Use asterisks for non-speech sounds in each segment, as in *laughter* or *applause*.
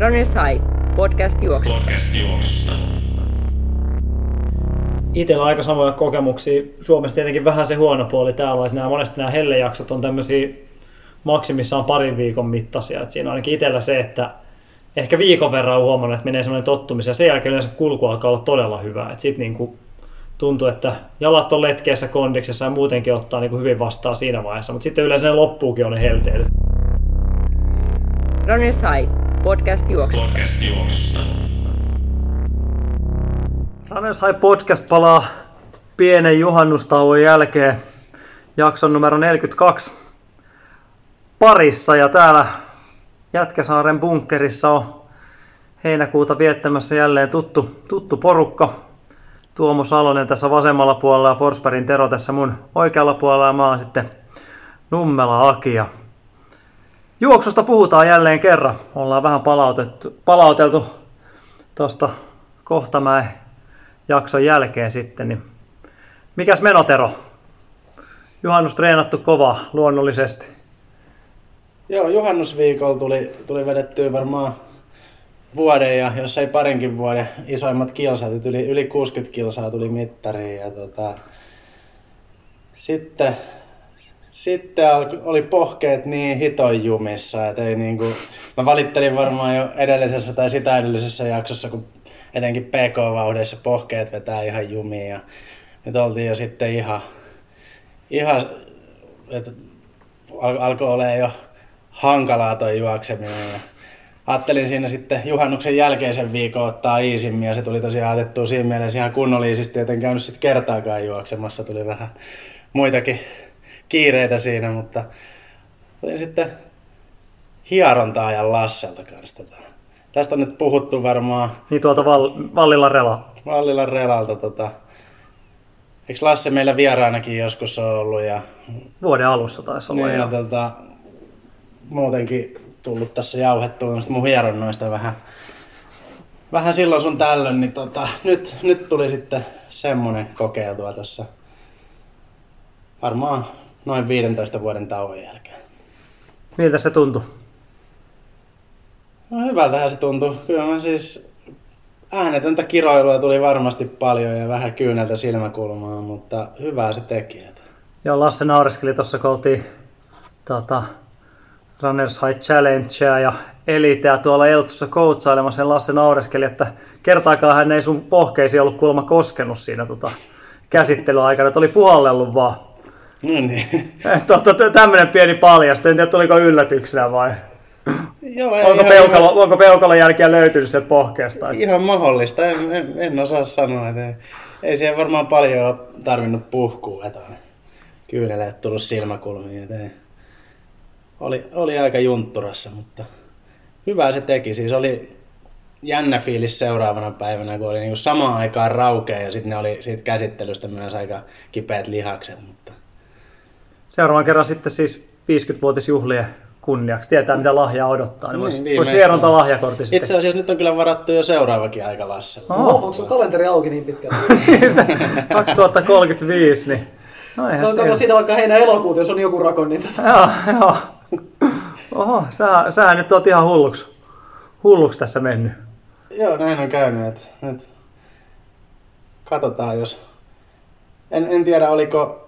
Runners High, podcast juoksusta. Podcast juoksusta. Itsellä aika samoja kokemuksia. Suomessa tietenkin vähän se huono puoli täällä, että nämä, monesti nämä hellejaksot on tämmöisiä maksimissaan parin viikon mittaisia. Et siinä on ainakin itsellä se, että ehkä viikon verran on huomannut, että menee semmoinen tottumisen ja sen jälkeen yleensä kulku alkaa olla todella hyvä. Sitten niinku tuntuu, että jalat on letkeessä kondiksessa ja muutenkin ottaa niinku hyvin vastaan siinä vaiheessa, mutta sitten yleensä ne loppuukin on ne helteet. Runners High, podcast juoksusta. Podcast juoksusta. Runners High Podcast palaa pienen juhannustauon jälkeen jakson numero 42 parissa ja täällä Jätkäsaaren bunkkerissa on heinäkuuta viettämässä jälleen tuttu, tuttu porukka. Tuomo Salonen tässä vasemmalla puolella ja Forsbergin Tero tässä mun oikealla puolella ja mä oon sitten Nummela Aki. Ja Juoksusta puhutaan jälleen kerran. Ollaan vähän palautettu, palauteltu tuosta Kohtamäen jakson jälkeen sitten. Niin mikäs menotero? Juhannus treenattu kova luonnollisesti. Joo, juhannusviikolla tuli, tuli vedettyä varmaan vuoden ja jos ei parinkin vuoden isoimmat kilsat, että yli, yli 60 kilsaa tuli mittariin ja tota, sitten, sitten oli pohkeet niin hiton jumissa, että ei niinku, mä valittelin varmaan jo edellisessä tai sitä edellisessä jaksossa, kun etenkin PK-vauhdeissa pohkeet vetää ihan jumiin ja nyt oltiin jo sitten ihan, ihan että al- alkoi olemaan jo hankalaa toi juokseminen. Ja ajattelin siinä sitten juhannuksen jälkeisen viikon ottaa iisimmin ja se tuli tosiaan otettua siinä mielessä ihan kunnollisesti, joten käynyt sitten kertaakaan juoksemassa. Tuli vähän muitakin kiireitä siinä, mutta olin sitten hieronta-ajan Lasselta kanssa. Tota. Tästä on nyt puhuttu varmaan Niin tuolta Val- Vallilla Rela. Vallilla Relalta. Tota. Eikö Lasse meillä vieraanakin joskus ole ollut ja Vuoden alussa taisi olla. niin, ja ja tota, muutenkin tullut tässä jauhettua noista mun hieronnoista vähän, vähän silloin sun tällöin, niin tota, nyt, nyt tuli sitten semmonen kokeiltua tässä varmaan noin 15 vuoden tauon jälkeen. Miltä se tuntui? No hyvältähän se tuntui. Kyllä mä siis äänetöntä kiroilua tuli varmasti paljon ja vähän kyyneltä silmäkulmaa, mutta hyvää se teki. Ja Lasse naureskeli tuossa, kun oltiin tota, Runners High Challengea ja Eliteä tuolla Eltsussa coachailemassa, niin Lasse naureskeli, että kertaakaan hän ei sun pohkeisiin ollut kuulemma koskenut siinä tota, käsittelyaikana, että oli puhallellut vaan. No niin. Tota, tämmöinen pieni paljasta, en tiedä tuliko yllätyksenä vai Joo, ei, onko ihan- peukalo, onko peukalon jälkiä löytynyt sieltä pohkeesta? Ihan mahdollista, en, en, en osaa sanoa. Että ei, ei siihen varmaan paljon ole tarvinnut puhkua, että on kyyneleet tullut silmäkulmiin. Että ei. Oli, oli aika juntturassa, mutta hyvää se teki. Siis oli jännä fiilis seuraavana päivänä, kun oli niinku samaan aikaan raukea ja sitten ne oli siitä käsittelystä myös aika kipeät lihakset. Mutta Seuraavan kerran sitten siis 50-vuotisjuhlien kunniaksi. Tietää, mitä lahjaa odottaa. Niin, Niin, voisi voisi viimeistään. hieronta lahjakortti sitten. itse asiassa nyt on kyllä varattu jo seuraavakin aika Lassella. Oh. Oh. Onko sun kalenteri auki niin pitkään? *laughs* 2035, niin... No eihän Kato, kato siitä vaikka heinä elokuuta, jos on joku rakon, niin tota. Joo, joo. Oho, sä, sä nyt oot ihan hulluksi, hulluksi tässä mennyt. Joo, näin on käynyt. Että nyt katsotaan, jos... En, en tiedä, oliko,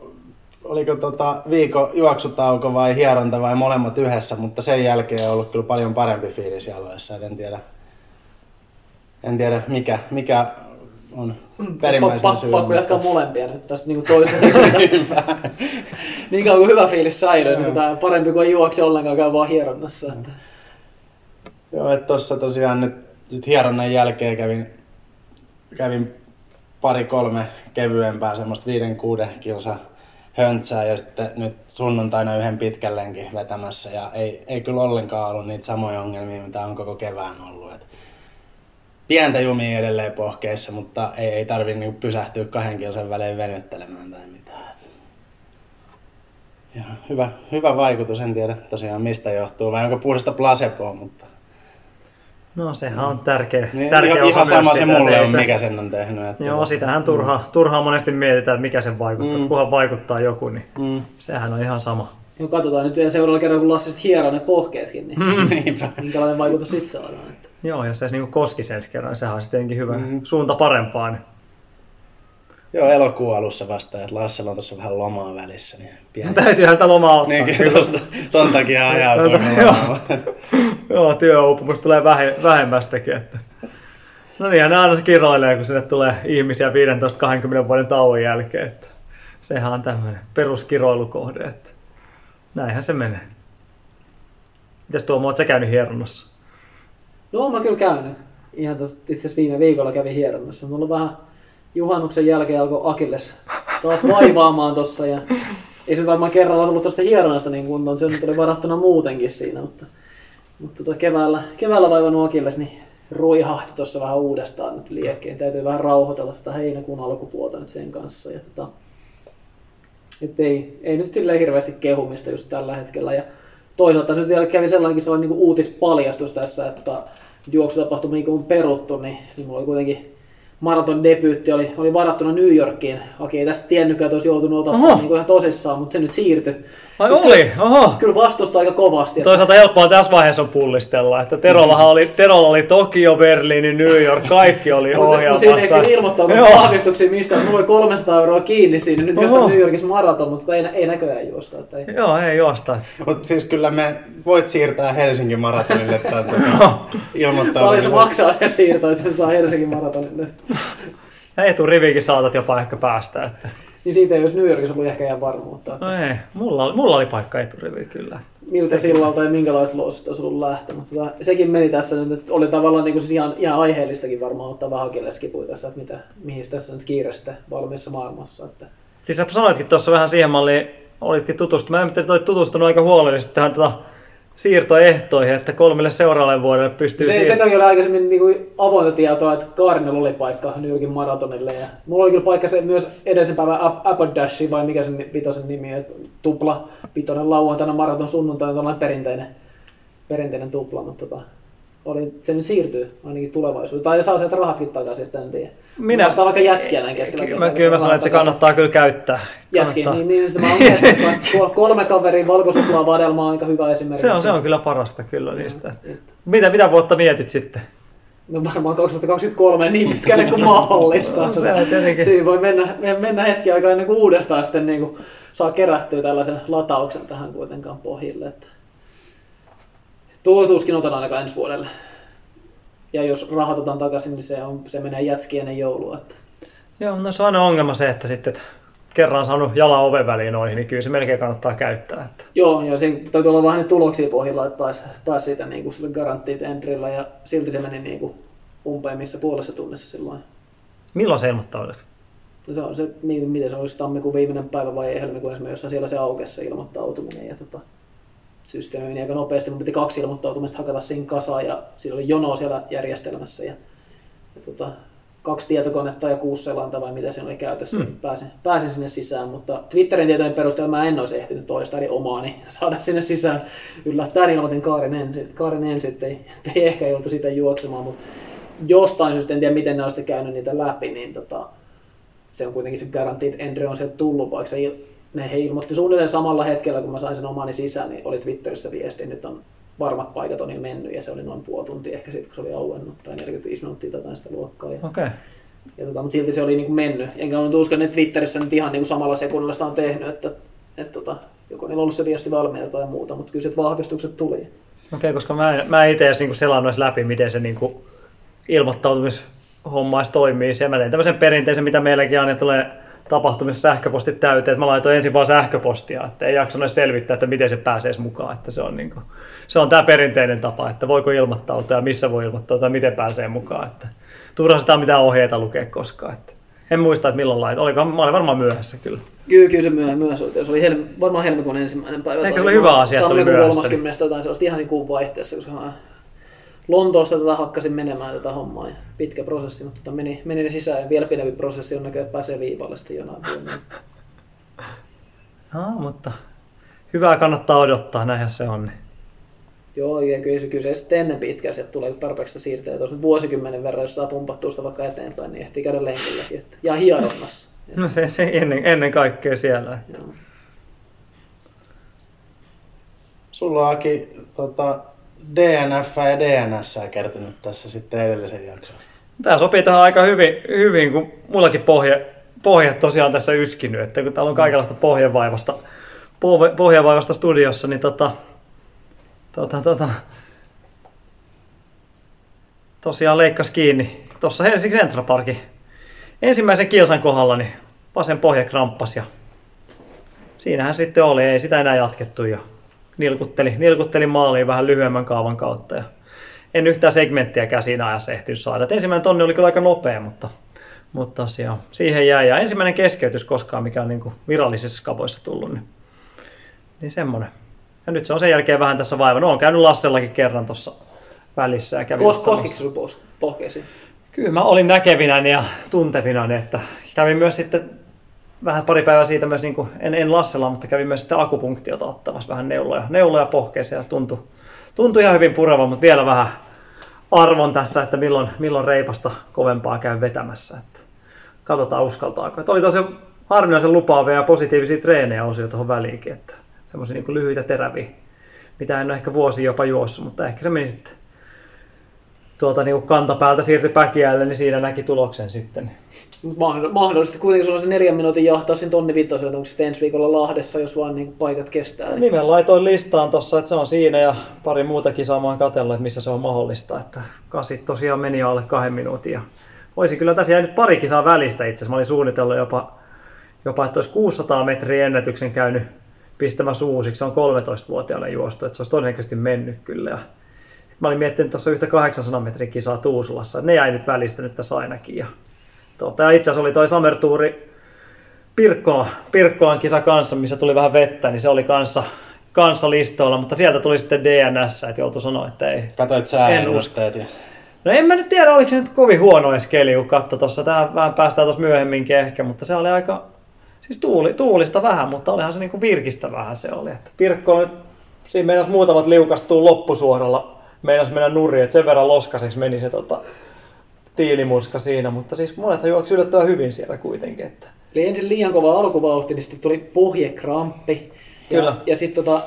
oliko tota viikon juoksutauko vai hieronta vai molemmat yhdessä, mutta sen jälkeen on ollut kyllä paljon parempi fiilis jaloissa. Et en tiedä, en tiedä mikä, mikä on perimmäisen syyn. pakko jatkaa molempia nyt tästä niinku toistaiseksi. *laughs* niin kauan kuin hyvä fiilis säilyy, niin tota, parempi kuin ei juokse ollenkaan käy vaan hieronnassa. Että. Joo, että tossa tosiaan nyt sit hieronnan jälkeen kävin, kävin pari-kolme kevyempää, semmoista viiden kuuden kilsa höntsää ja sitten nyt sunnuntaina yhden pitkän lenkin vetämässä ja ei, ei kyllä ollenkaan ollut niitä samoja ongelmia, mitä on koko kevään ollut. Et pientä jumia edelleen pohkeissa, mutta ei, ei tarvi niinku pysähtyä kahden kilsan välein venyttelemään tai mitään. Ja hyvä, hyvä vaikutus, en tiedä tosiaan mistä johtuu, vai onko puhdasta placeboa, mutta No sehän on tärkeä, niin, tärkeä ihan, osa ihan sama myös se sitä, mulle on, ei mikä sen on tehnyt. Että Joo, sitähän turha, turhaan monesti mietitään, että mikä sen vaikuttaa. Mm. Mm. Kunhan vaikuttaa joku, niin Mm. sehän on ihan sama. No katsotaan nyt vielä seuraavalla kerralla, kun Lassi sit hieroo ne pohkeetkin, niin *laughs* Niinpä. minkälainen vaikutus sitten saadaan. Että. Joo, jos se edes niin koskisi ensi kerran, niin sehän olisi tietenkin hyvä mm. suunta parempaan. Joo, elokuun alussa vasta, että Lassella on tuossa vähän lomaa välissä. Niin pieni... *laughs* Täytyyhän sitä lomaa ottaa. Niinkin, tosta, ton takia ajautuu. *laughs* Joo. Joo, työuupumus tulee vähe, vähemmästäkin. Että. No niin, ne aina se kiroilee, kun sinne tulee ihmisiä 15-20 vuoden tauon jälkeen. Että sehän on tämmöinen peruskiroilukohde. Että näinhän se menee. Mitäs Tuomo, oot sä käynyt hieronnassa? No mä kyllä käynyt. Ihan tosta, itse asiassa viime viikolla kävin hieronnassa. Mulla vähän juhannuksen jälkeen alkoi Akilles taas vaivaamaan tossa ja ei se varmaan kerralla tullut tästä hieronnasta niin kuntoon, se nyt oli varattuna muutenkin siinä, mutta, mutta tota keväällä, keväällä vaivannut Akilles, niin ruihahti tuossa vähän uudestaan nyt liekkeen. Täytyy vähän rauhoitella tätä heinäkuun alkupuolta nyt sen kanssa. Ja tota, et ei, ei nyt silleen hirveästi kehumista just tällä hetkellä. Ja toisaalta se nyt vielä kävi sellainenkin sellainen niin uutispaljastus tässä, että tota, juoksutapahtuma niin on peruttu, niin, niin mulla oli kuitenkin maraton debyytti oli, oli varattuna New Yorkiin. Aki ei tästä tiennytkään, että olisi joutunut ottaa niin ihan tosissaan, mutta se nyt siirtyi. Ai Sitten oli, Kyllä, oho. kyllä vastusta aika kovasti. Että, Toisaalta helppoa tässä vaiheessa on pullistella, että Terollahan oli, Terolla oli Tokio, Berliini, New York, kaikki oli mutta siinä ei ohjelmassa. kyllä ilmoittaa vahvistuksia mistä, että mulla oli 300 euroa kiinni siinä. Nyt jostain New Yorkissa maraton, mutta ei, ei näköjään juosta. Että ei. Joo, ei juosta. Mutta siis kyllä me voit siirtää Helsingin maratonille tämän tuota, Paljon se maksaa se siirto, että se saa Helsingin maratonille. Ja eturivikin saatat jopa ehkä päästä. Että. Niin siitä ei olisi New Yorkissa ollut ehkä ihan varmuutta. Että No ei, mulla, oli- mulla oli paikka eturivi kyllä. miltä sillalta ja minkälaista lossista olisi ollut lähtö. Mutta sekin meni tässä nyt, että oli tavallaan niin kuin siis ihan, ihan aiheellistakin varmaan ottaa vähän akilleskipuja tässä, että mitä, mihin tässä nyt kiire sitten valmiissa maailmassa. Että Siis sä sanoitkin tuossa vähän siihen malliin, olitkin tutustunut. Mä en tiedä, että olit tutustunut aika huolellisesti tähän tota siirtoehtoihin, että kolmelle seuraavalle vuodelle pystyy se, se siirtämään. toki oli aikaisemmin niin kuin avointa tietoa, että Kaarinalla oli paikka New Yorkin maratonille. Ja mulla oli kyllä paikka se myös edellisen päivän Ap- Apodashi, vai mikä sen vitosen nimi, että tupla pitoinen lauantaina maraton sunnuntaina, tällainen perinteinen, perinteinen tupla, mutta tota, oli, se nyt siirtyy ainakin tulevaisuuteen. Tai saa sieltä rahatkin takaisin, että en tiedä. Minä- Ostaa vaikka jätskiä näin keskellä Kyllä, kesää, mä, kyllä mä sanon, että se kannattaa kyllä käyttää. Kannattaa. niin, niin sitten mä oon *laughs* kolme kaveria valkosuklaa vadelma on aika hyvä esimerkki. Se on, se on kyllä parasta kyllä niistä. Mitä, mitä vuotta mietit sitten? No varmaan 2023 niin pitkälle kuin *laughs* mahdollista. No. Siinä voi mennä, mennä hetki aikaa ennen kuin uudestaan sitten niin kuin saa kerättyä tällaisen latauksen tähän kuitenkaan pohjille. Että tuo tuskin otan ainakaan ensi vuodelle. Ja jos rahat otan takaisin, niin se, on, se menee jätski ennen joulua. Että Joo, no se on aina ongelma se, että sitten että kerran saanut jalan oven väliin noihin, niin kyllä se melkein kannattaa käyttää. Että. Joo, ja siinä täytyy olla vähän niitä tuloksia pohjilla, että pääsi, pääsi siitä niin kuin sille garanttiit entrillä ja silti se meni niin kuin umpeen missä puolessa tunnissa silloin. Milloin se ilmoittaudut? No se on se, mi- miten se olisi tammikuun viimeinen päivä vai helmikuun ensimmäinen, jossa siellä se aukesi se ilmoittautuminen. Ja tota, systeemi meni aika nopeasti. Mun piti kaksi ilmoittautumista hakata siinä kasaan ja siinä oli jono siellä järjestelmässä. Ja, ja tota, kaksi tietokonetta ja kuusi selanta vai mitä se oli käytössä. Mm. Pääsin, pääsin sinne sisään, mutta Twitterin tietojen perusteella mä en olisi ehtinyt toista eli omaani *laughs* saada sinne sisään. Yllättäen ilmoitin Kaarin ensin, Kaarin ensin että ei, *laughs* ei ehkä joutu sitä juoksemaan, mutta jostain syystä, en tiedä miten ne on sitten käynyt niitä läpi, niin tota, se on kuitenkin se guaranteed entry on sieltä tullut, vaikka se ne he ilmoitti suunnilleen samalla hetkellä, kun mä sain sen omani sisään, niin oli Twitterissä viesti, nyt on varmat paikat on jo mennyt, ja se oli noin puoli tuntia ehkä siitä, kun se oli auennut, tai 45 minuuttia tai sitä luokkaa. Ja, Okei. Okay. ja tota, mutta silti se oli niin kuin mennyt. Enkä nyt usko, että Twitterissä nyt ihan niin kuin samalla sekunnilla sitä on tehnyt, että, että tota, joko niillä on ollut se viesti valmiina tai muuta, mutta kyllä se vahvistukset tuli. Okei, okay, koska mä, mä itse edes niinku selannut läpi, miten se niinku ilmoittautumishomma edes toimii. Se, mä tein tämmöisen perinteisen, mitä meilläkin aina tulee tapahtumissa sähköpostit täyteen, että mä laitoin ensin vaan sähköpostia, että ei jaksanut edes selvittää, että miten se pääsee edes mukaan. Että se on, niinku, se on tämä perinteinen tapa, että voiko ilmoittautua ja missä voi ilmoittautua ja miten pääsee mukaan. Että turha sitä mitään ohjeita lukea koskaan. Että en muista, että milloin lait. Oliko, mä olin varmaan myöhässä kyllä. Kyllä, kyllä se myöhemmin myös oli. Se oli helmi, varmaan helmikuun ensimmäinen päivä. Eikö tai ole hyvä asia, että oli myöhässä? 30. tai jotain sellaista ihan niin kuun vaihteessa, koska Lontoosta tätä hakkasin menemään tätä hommaa. Ja pitkä prosessi, mutta tota meni, meni ne sisään ja vielä pidempi prosessi on näköjään, että pääsee viivalle sitten jonain vuonna. No, mutta hyvää kannattaa odottaa, näinhän se on. niin. Joo, ja kyllä se, kyllä se sitten ennen pitkään sieltä tulee tarpeeksi sitä siirtää. Nyt vuosikymmenen verran, jos saa pumpattua sitä vaikka eteenpäin, niin ehtii käydä lenkilläkin. Että, ja hieronnassa. No se, se ennen, ennen kaikkea siellä. Joo. Sulla Aki, tota, DNF ja DNS kertynyt tässä sitten edellisen jakson. Tämä sopii tähän aika hyvin, hyvin kun mullakin pohje, pohjat tosiaan tässä yskinyt, että kun täällä on kaikenlaista pohjavaivasta, pohje- pohjavaivasta studiossa, niin tota, tota, tota, tosiaan leikkas kiinni tuossa Helsingin Central Parkin ensimmäisen kilsan kohdalla, niin vasen pohja kramppasi ja siinähän sitten oli, ei sitä enää jatkettu ja nilkutteli, nilkutteli maaliin vähän lyhyemmän kaavan kautta ja en yhtään segmenttiäkään siinä ajassa ehtinyt saada. Et ensimmäinen tonni oli kyllä aika nopea, mutta, mutta tosiaan siihen jäi. Ja ensimmäinen keskeytys koskaan, mikä on niin kuin virallisissa skaboissa tullut, niin, niin semmoinen. Ja nyt se on sen jälkeen vähän tässä vaiva. No on käynyt Lassellakin kerran tuossa välissä. Ja kävin Kos, koskiko pos- pohkeisiin? Kyllä mä olin näkevinäni ja tuntevinäni, että kävin myös sitten vähän pari päivää siitä myös, niin kuin, en, en Lassella, mutta kävin myös sitten akupunktiota ottamassa vähän neuloja, neuloja pohkeeseen ja tuntui, tuntui ihan hyvin pureva, mutta vielä vähän arvon tässä, että milloin, milloin reipasta kovempaa käy vetämässä. Että katsotaan uskaltaako. Että oli tosi harvinaisen lupaavia ja positiivisia treenejä osio tuohon väliinkin, että semmoisia niin lyhyitä teräviä, mitä en ole ehkä vuosi jopa juossut, mutta ehkä se meni sitten tuolta niin kantapäältä siirtyi päkiälle, niin siinä näki tuloksen sitten. Mahdollisesti kuitenkin sulla on se neljän minuutin jahtaa siinä tonni vitosella, onko sitten ensi viikolla Lahdessa, jos vaan niin paikat kestää. Niin. Nimen laitoin listaan tuossa, että se on siinä ja pari muuta kisaa katsellut, että missä se on mahdollista. Että kasit tosiaan meni alle kahden minuutin. Ja voisi kyllä tässä jäi nyt pari kisaa välistä itse asiassa. Mä olin suunnitellut jopa, jopa että olisi 600 metriä ennätyksen käynyt pistämässä uusiksi. Se on 13-vuotiaalle juostu, että se olisi todennäköisesti mennyt kyllä. Ja mä olin miettinyt tuossa yhtä 800 metrin kisaa Tuusulassa, että ne jäi nyt välistä nyt tässä ainakin. Ja, tuota, ja itse asiassa oli toi Samertuuri Pirkkola, Pirkkolan kisa kanssa, missä tuli vähän vettä, niin se oli kanssa, kanssa listoilla, mutta sieltä tuli sitten DNS, että joutui sanoa, että ei. Katoit En sääennusteet ja No en mä nyt tiedä, oliko se nyt kovin huono edes keli, kun katso tuossa. Tähän vähän päästään tuossa myöhemminkin ehkä, mutta se oli aika, siis tuuli, tuulista vähän, mutta olihan se niinku virkistä vähän se oli. Että Pirkko nyt, siinä meinas muutamat liukastuu loppusuoralla, meinas mennä nurin, että sen verran loskaseksi meni se tota, tiilimurska siinä, mutta siis monethan juoksi yllättävän hyvin siellä kuitenkin. Että. Eli ensin liian kova alkuvauhti, niin sitten tuli pohjekramppi. Kyllä. Ja, ja sitten tota,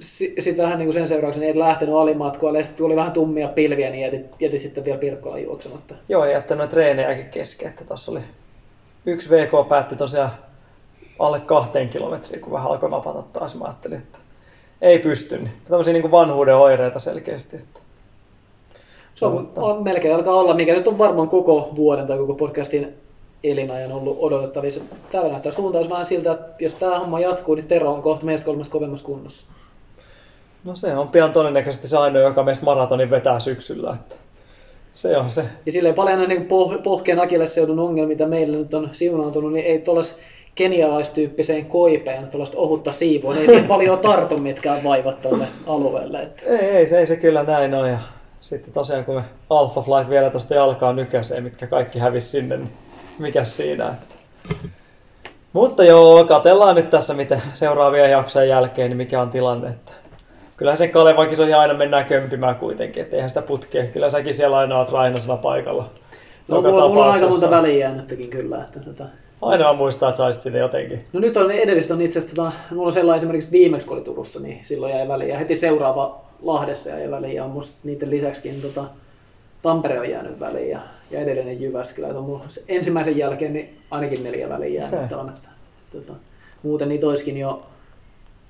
si, sit vähän niin kuin sen seurauksena ei et lähtenyt alimatkoille, ja sitten tuli vähän tummia pilviä, niin jätit, jätit sitten vielä Pirkkolan juoksematta. Joo, ei jättänyt noita treenejäkin kesken, että tuossa oli yksi VK päättyi tosiaan alle kahteen kilometriin, kun vähän alkoi napata taas. Mä ajattelin, että ei pysty. Niin tämmöisiä niin kuin vanhuuden oireita selkeästi. Että. Se on, Mutta- on, melkein alkaa olla, mikä nyt on varmaan koko vuoden tai koko podcastin elinajan ollut odotettavissa. Tämä näyttää suuntaus vähän siltä, että jos tämä homma jatkuu, niin Tero on kohta meistä kolmesta kovemmassa kunnossa. No se on pian todennäköisesti se ainoa, joka meistä maratonin vetää syksyllä. Että se on se. Ja silleen paljon niin poh- pohkeen akillesseudun ongelmia, mitä meillä nyt on siunaantunut, niin ei tuollaisen kenialaistyyppiseen koipeen tuollaista ohutta siivoa, niin ei siihen paljon tartu mitkään vaivat tuolle alueelle. Ei, ei, se ei se kyllä näin on. Ja sitten tosiaan kun me Alpha Flight vielä tuosta jalkaa nykäisee, mitkä kaikki hävisi sinne, niin mikäs siinä. Että. Mutta joo, katellaan nyt tässä miten seuraavien jaksojen jälkeen, niin mikä on tilanne. Että kyllähän sen Kalevan kisoihin aina mennään kömpimään kuitenkin, että eihän sitä putkea. Kyllä säkin siellä aina oot Rainasena paikalla. no, mulla, mulla on aika monta väliä jäänyttäkin kyllä. Että, tota. Aina on muistaa, että saisit sinne jotenkin. No nyt on edellistä on itse asiassa, tota, mulla on sellainen esimerkiksi viimeksi kun oli Turussa, niin silloin jäi väliin. Ja heti seuraava Lahdessa jäi väliin ja musta niiden lisäksikin tota, Tampere on jäänyt väliin ja, ja edellinen Jyväskylä. Että on se ensimmäisen jälkeen niin ainakin neljä väliin jäänyt Okei. on. Että, tota, muuten niitä olisikin jo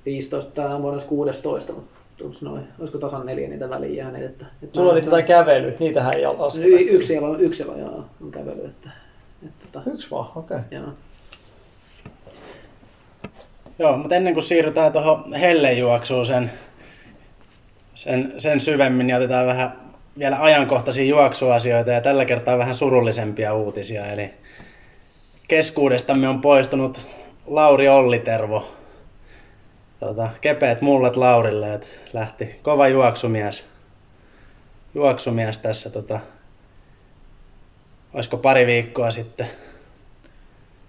15, tänä vuonna olisi 16, mutta tuossa noin, olisiko tasan neljä niitä väliin jääneet. Että, että Sulla oli jotain kävelyt, niitähän ei. Y- yksi on, yksi on, joo, on kävely. Että, että, tota, Yksi vaan, okei. Okay. joo. Joo, mutta ennen kuin siirrytään tuohon hellejuoksuun sen, sen, sen syvemmin, niin otetaan vähän vielä ajankohtaisia juoksuasioita ja tällä kertaa vähän surullisempia uutisia. Eli keskuudestamme on poistunut Lauri Ollitervo. Tota, kepeät mullet Laurille, että lähti kova juoksumies, juoksumies tässä, tota, olisiko pari viikkoa sitten.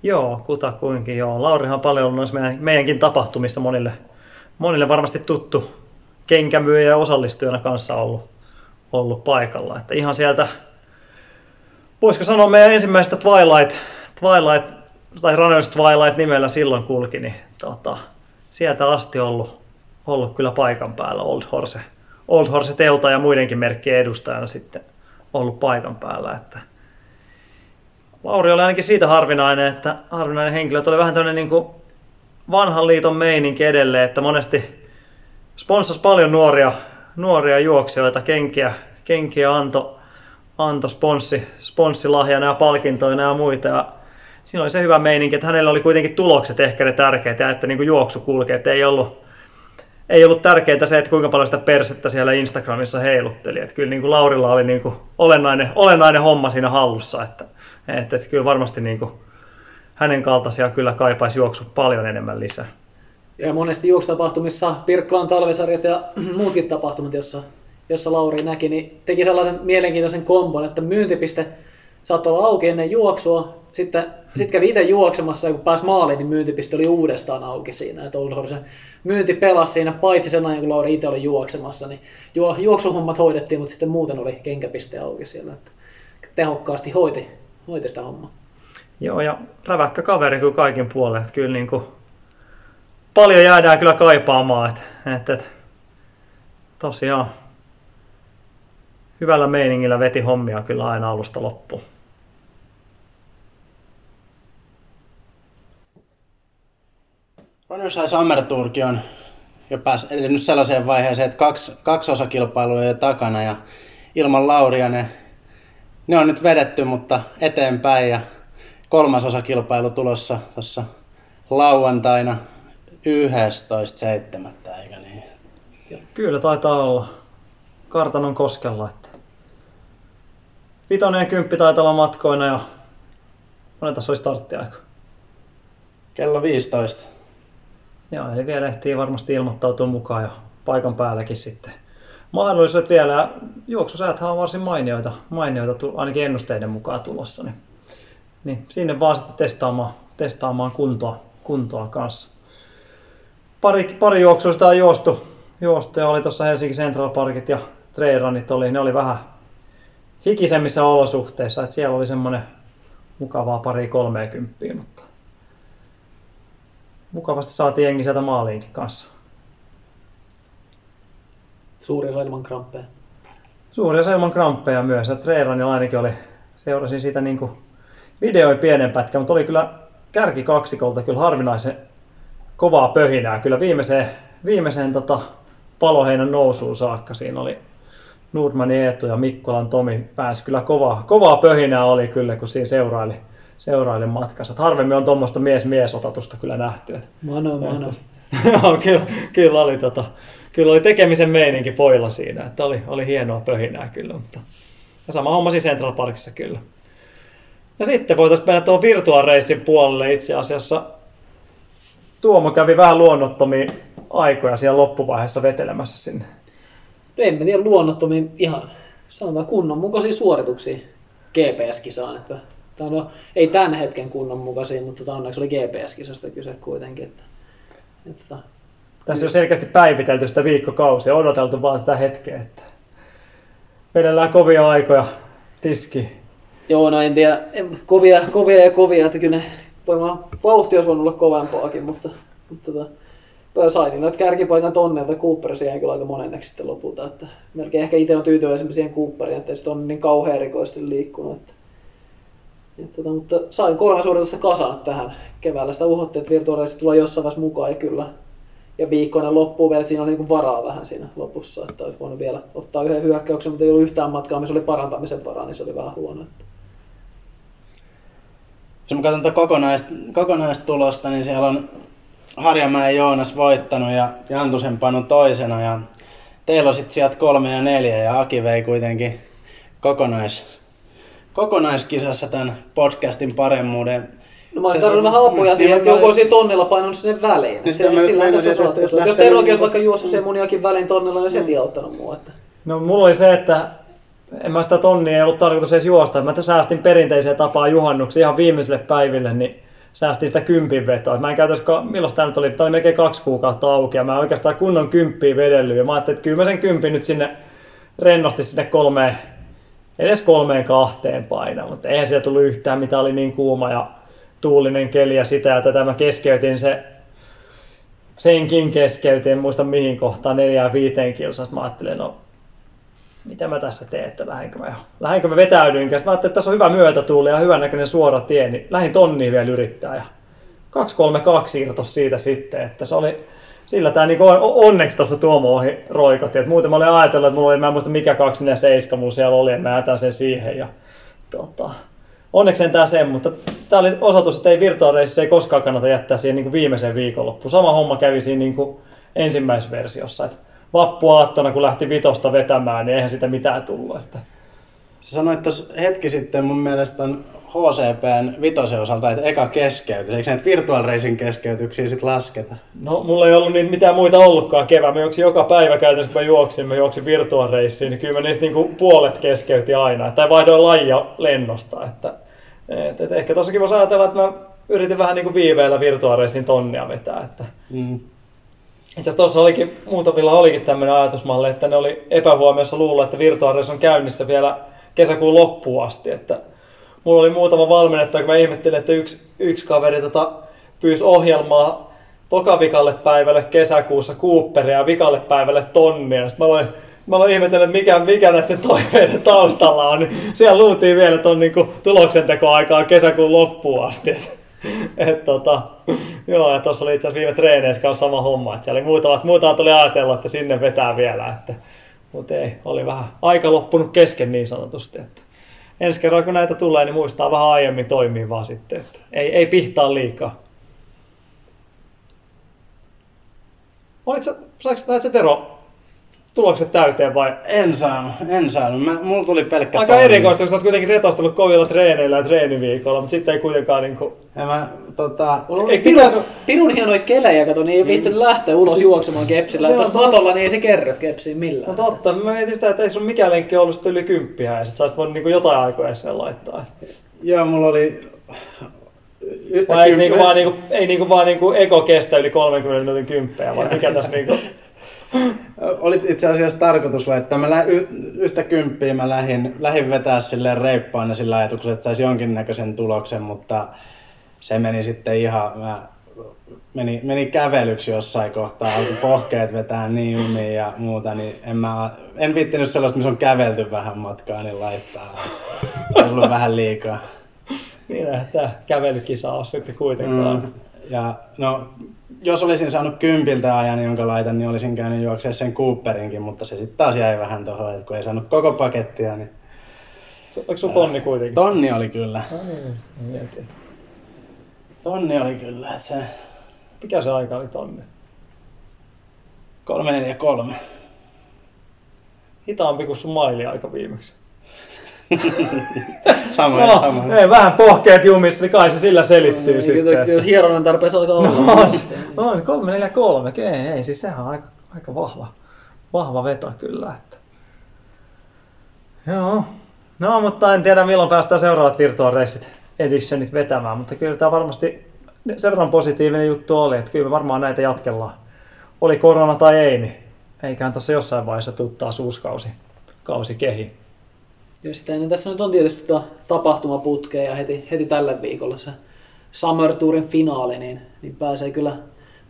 Joo, kutakuinkin joo. Laurihan on paljon ollut meidän, meidänkin tapahtumissa monille, monille varmasti tuttu kenkämyyjä ja osallistujana kanssa ollut, ollut paikalla. Että ihan sieltä, voisiko sanoa meidän ensimmäisestä Twilight, Twilight tai Runners Twilight nimellä silloin kulki, niin tota, sieltä asti ollut, ollut kyllä paikan päällä Old Horse, Old Horse Telta ja muidenkin merkkien edustajana sitten ollut paikan päällä. Että Lauri oli ainakin siitä harvinainen, että harvinainen henkilö, oli vähän tämmöinen niin vanhan liiton meininki edelleen, että monesti sponsasi paljon nuoria, nuoria juoksijoita, kenkiä, kenkiä anto, anto sponssi, sponssilahjana ja palkintoina ja muita. Ja siinä oli se hyvä meininki, että hänellä oli kuitenkin tulokset ehkä ne tärkeät ja että niin kuin juoksu kulkee, että ei ollut, ei ollut tärkeää se, että kuinka paljon sitä persettä siellä Instagramissa heilutteli. Että kyllä niin kuin Laurilla oli niin kuin olennainen, olennainen homma siinä hallussa, että, että, että kyllä varmasti niin kuin hänen kaltaisia kyllä kaipaisi juoksu paljon enemmän lisää. Ja monesti juoksutapahtumissa, Pirkkalan talvisarjat ja *clears throat* muutkin tapahtumat, jossa, jossa Lauri näki, niin teki sellaisen mielenkiintoisen kombon, että myyntipiste saattoi olla auki ennen juoksua, sitten sit kävi itse juoksemassa ja kun pääsi maaliin, niin myyntipiste oli uudestaan auki siinä. Että Old myynti pelasi siinä, paitsi sen ajan kun Lauri itse oli juoksemassa, niin juoksuhommat hoidettiin, mutta sitten muuten oli kenkäpiste auki siellä. Että tehokkaasti hoiti, hoiti sitä hommaa. Joo, ja räväkkä kaveri kuin kaikin puolen. Että kyllä niin kuin paljon jäädään kyllä kaipaamaan. Että, että, että tosiaan hyvällä meiningillä veti hommia kyllä aina alusta loppuun. Runners High Summer Tourkin on jo pääs edennyt sellaiseen vaiheeseen, että kaksi, kaksi osakilpailua jo takana ja ilman Lauria ne, ne on nyt vedetty, mutta eteenpäin ja kolmas osakilpailu tulossa tuossa lauantaina 11.7. eikö niin? Kyllä taitaa olla. Kartanon koskella. Että. Vitonen ja kymppi taitaa olla matkoina ja monen tässä oli starttiaika. Kello 15. Joo, eli vielä ehtii varmasti ilmoittautua mukaan ja paikan päälläkin sitten. Mahdollisuudet vielä, juoksusääthän on varsin mainioita, mainioita ainakin ennusteiden mukaan tulossa. Niin, niin sinne vaan sitten testaamaan, testaamaan kuntoa, kuntoa kanssa. Pari, pari juoksua sitä on juostu, juostu ja oli tuossa Helsinki Central Parkit ja trailrunit oli, ne oli vähän hikisemmissä olosuhteissa, että siellä oli semmoinen mukavaa pari kolmeekymppiä, mutta mukavasti saatiin jengi sieltä maaliinkin kanssa. Suuri osa ilman kramppeja. Suuri osa ilman kramppeja myös. Ja Treeranilla ainakin oli, seurasin siitä niin kuin videoi pienen pätkän, mutta oli kyllä kärki kaksikolta kyllä harvinaisen kovaa pöhinää. Kyllä viimeiseen, viimeiseen tota, paloheinän nousuun saakka siinä oli Nordmanin Eetu ja Mikkolan Tomi pääsi kyllä kovaa, kovaa pöhinää oli kyllä, kun siinä seuraili, seuraili matkassa. Et harvemmin on tuommoista mies-miesotatusta kyllä nähty. Et, Mano, mano. *laughs* Joo, kyllä, kyllä, oli, tota, kyllä oli tekemisen meininki poilla siinä, että oli, oli hienoa pöhinää kyllä. Mutta, ja sama homma siis Central Parkissa kyllä. Ja sitten voitaisiin mennä tuohon Virtual Racein puolelle itse asiassa. Tuomo kävi vähän luonnottomia aikoja siellä loppuvaiheessa vetelemässä sinne. No en mä luonnottomiin ihan sanotaan kunnon suorituksia GPS-kisaan. Että, tai no, ei tämän hetken kunnon mutta tota, onneksi oli GPS-kisasta kyse kuitenkin. Että, että, Tässä on selkeästi päivitelty sitä viikkokausia, odoteltu vaan tätä hetkeä, että vedellään kovia aikoja tiski. Joo, no en tiedä, kovia, kovia ja kovia, että kyllä ne varmaan vauhti olisi voinut olla kovempaakin, mutta, mutta tota, toi sai niin noita kärkipaikan tonnelta Cooperissa jäi kyllä aika monenneksi sitten lopulta, että melkein ehkä itse on tyytyväisempi siihen Cooperiin, että se on niin kauhean erikoisesti liikkunut, että, että, tota, mutta sain kolme suoritusta kasaan tähän keväällä. Sitä uhottiin, että virtuaalisesti tulee jossain vaiheessa mukaan ja kyllä. Ja viikkoinen loppuu vielä, siinä oli niin varaa vähän siinä lopussa, että olisi voinut vielä ottaa yhden hyökkäyksen, mutta ei ollut yhtään matkaa, missä oli parantamisen varaa, niin se oli vähän huono. Jos mä katson kokonaista, kokonaistulosta, niin siellä on Harjamäen Joonas voittanut ja Jantusen Panu toisena ja teillä on sitten sieltä kolme ja neljä ja Aki vei kuitenkin kokonais, kokonaiskisassa tämän podcastin paremmuuden. No mä olisin tarvinnut vähän apuja siihen, että joku olisi tonnella painanut sinne väliin. Niin Se, sitä mä just sillä tässä että jos Jos lähtee Tero olisi niin- vaikka juossut sen muniakin väliin tonnella, niin se ei auttanut mua. Että. No mulla oli se, että en mä sitä tonnia ei ollut tarkoitus edes juosta. Mä säästin perinteiseen tapaan juhannuksen ihan viimeiselle päiville, niin säästin sitä kympin vetoa. Mä en käytäisi, milloin tämä nyt oli, tämä oli melkein kaksi kuukautta auki ja mä en oikeastaan kunnon kymppiä vedellyt. Ja mä ajattelin, että kyllä mä sen kympin nyt sinne rennosti sinne kolmeen, edes kolmeen kahteen painaa, mutta eihän sieltä tullut yhtään, mitä oli niin kuuma ja tuulinen keli ja sitä ja tätä mä keskeytin se senkin keskeytin, en muista mihin kohtaan, neljään viiteen kilsasta. Mä ajattelin, no mitä mä tässä teen, että lähdenkö mä, lähdenkö mä vetäydyin. Mä ajattelin, että tässä on hyvä myötätuuli ja hyvän näköinen suora tie, niin lähdin tonniin vielä yrittää. Ja 232 irtos siitä sitten, että se oli, sillä tämä niin onneksi tuossa Tuomo ohi roikotti. Et muuten mä olin ajatellut, että mulla oli, mä en muista mikä 247 mulla siellä oli, että mä jätän sen siihen. Ja, tota, onneksi en tää sen, mutta tämä oli osoitus, että ei virtuaalireissa ei koskaan kannata jättää siihen niin kuin viimeiseen viikonloppuun. Sama homma kävi siinä niin kuin ensimmäisessä versiossa. Että vappuaattona, kun lähti vitosta vetämään, niin eihän sitä mitään tullut. Että... Sä sanoit tuossa hetki sitten mun mielestä on HCPn vitosen osalta, että eka keskeytys. Eikö näitä virtual racing keskeytyksiä sitten lasketa? No, mulla ei ollut niitä mitään muita ollutkaan kevään. Mä juoksin joka päivä käytännössä, kun mä juoksin, mä juoksin virtual racing, niin kyllä mä niistä niinku puolet keskeytti aina. Tai vaihdoin lajia lennosta. Että, et, et ehkä tossakin voisi ajatella, että mä yritin vähän niinku viiveellä virtual racing tonnia vetää. Että... Mm. Itse asiassa tuossa olikin, muutamilla olikin tämmöinen ajatusmalli, että ne oli epähuomiossa luulla, että virtual racing on käynnissä vielä kesäkuun loppuun asti. Että mulla oli muutama valmennettu, kun mä ihmettelin, että yksi, yksi kaveri tota, pyysi ohjelmaa tokavikalle päivälle kesäkuussa Cooperia ja vikalle päivälle tonnia. Sitten mä aloin, mä aloin ihmetellä, että mikä, mikä näiden toiveiden taustalla on. Siellä luultiin vielä, että on niinku tuloksentekoaikaa kesäkuun loppuun asti. Et, tota, joo, ja tuossa oli itse asiassa viime treeneissä kanssa sama homma. Että siellä oli muutamat, muutamat oli ajatellut, että sinne vetää vielä. Että, mutta ei, oli vähän aika loppunut kesken niin sanotusti. Että ensi kerralla kun näitä tulee, niin muistaa vähän aiemmin toimia vaan sitten. Että ei, ei pihtaa liikaa. Olitko, saiko, Tero tulokset täyteen vai? En saanut, en saanut. Mä, mulla tuli pelkkä Aika erikoista, kun sä oot kuitenkin retostellut kovilla treeneillä ja treeniviikolla, mutta sitten ei kuitenkaan niinku... Ja mä, tota... On ei pirun, pitäisi... pirun hienoja kelejä, kato, niin ei viittynyt lähteä ulos juoksemaan kepsillä. Tuossa matolla niin ei se kerro kepsiin millään. No totta, mä mietin sitä, että ei sun mikään lenkki ollut sitten yli kymppiä ja sit sä olisit voinut niinku jotain aikoja sen laittaa. Joo, mulla oli yhtä Vai kymppiä. Niinku vaan, niinku, ei niinku vaan niinku eko kestä yli 30 minuutin kymppejä, vai mikä tässä niinku... *laughs* Oli itse asiassa tarkoitus laittaa. Mä lä- yhtä kymppiä mä lähdin, lähdin vetää silleen reippaana sillä ajatuksella, että saisi jonkinnäköisen tuloksen, mutta se meni sitten ihan, mä meni, meni kävelyksi jossain kohtaa, alkoi pohkeet vetää niin jumiin ja muuta, niin en, mä, en viittinyt sellaista, missä on kävelty vähän matkaa, niin laittaa. Se on ollut vähän liikaa. Niin, että kävelykisa on sitten kuitenkaan. Mm, ja no, jos olisin saanut kympiltä ajan, jonka laitan, niin olisin käynyt juoksemaan sen Cooperinkin, mutta se sitten taas jäi vähän tuohon, että kun ei saanut koko pakettia, niin... Oliko sun tonni kuitenkin? Tonni oli kyllä. No niin, Tonni oli kyllä, että se... Mikä se aika oli tonni? 343. Hitaampi kuin sun maili aika viimeksi. *laughs* sama, no, sama. Ei, vähän pohkeet jumissa, niin kai se sillä selittyy no, sitten. Jos hieronnan tarpeessa alkaa olla. No, on, 3, 4, 3, ei, ei, siis sehän on aika, aika vahva, vahva veto kyllä. Että. Joo. No, mutta en tiedä milloin päästään seuraavat Virtual Racet editionit vetämään, mutta kyllä tämä varmasti sen verran positiivinen juttu oli, että kyllä me varmaan näitä jatkellaan. Oli korona tai ei, niin eiköhän tuossa jossain vaiheessa tuu taas uusi kausi, kausi kehi. Ja sitten niin tässä nyt on tietysti tuota tapahtumaputkea ja heti, heti tällä viikolla se Summer Tourin finaali, niin, niin pääsee kyllä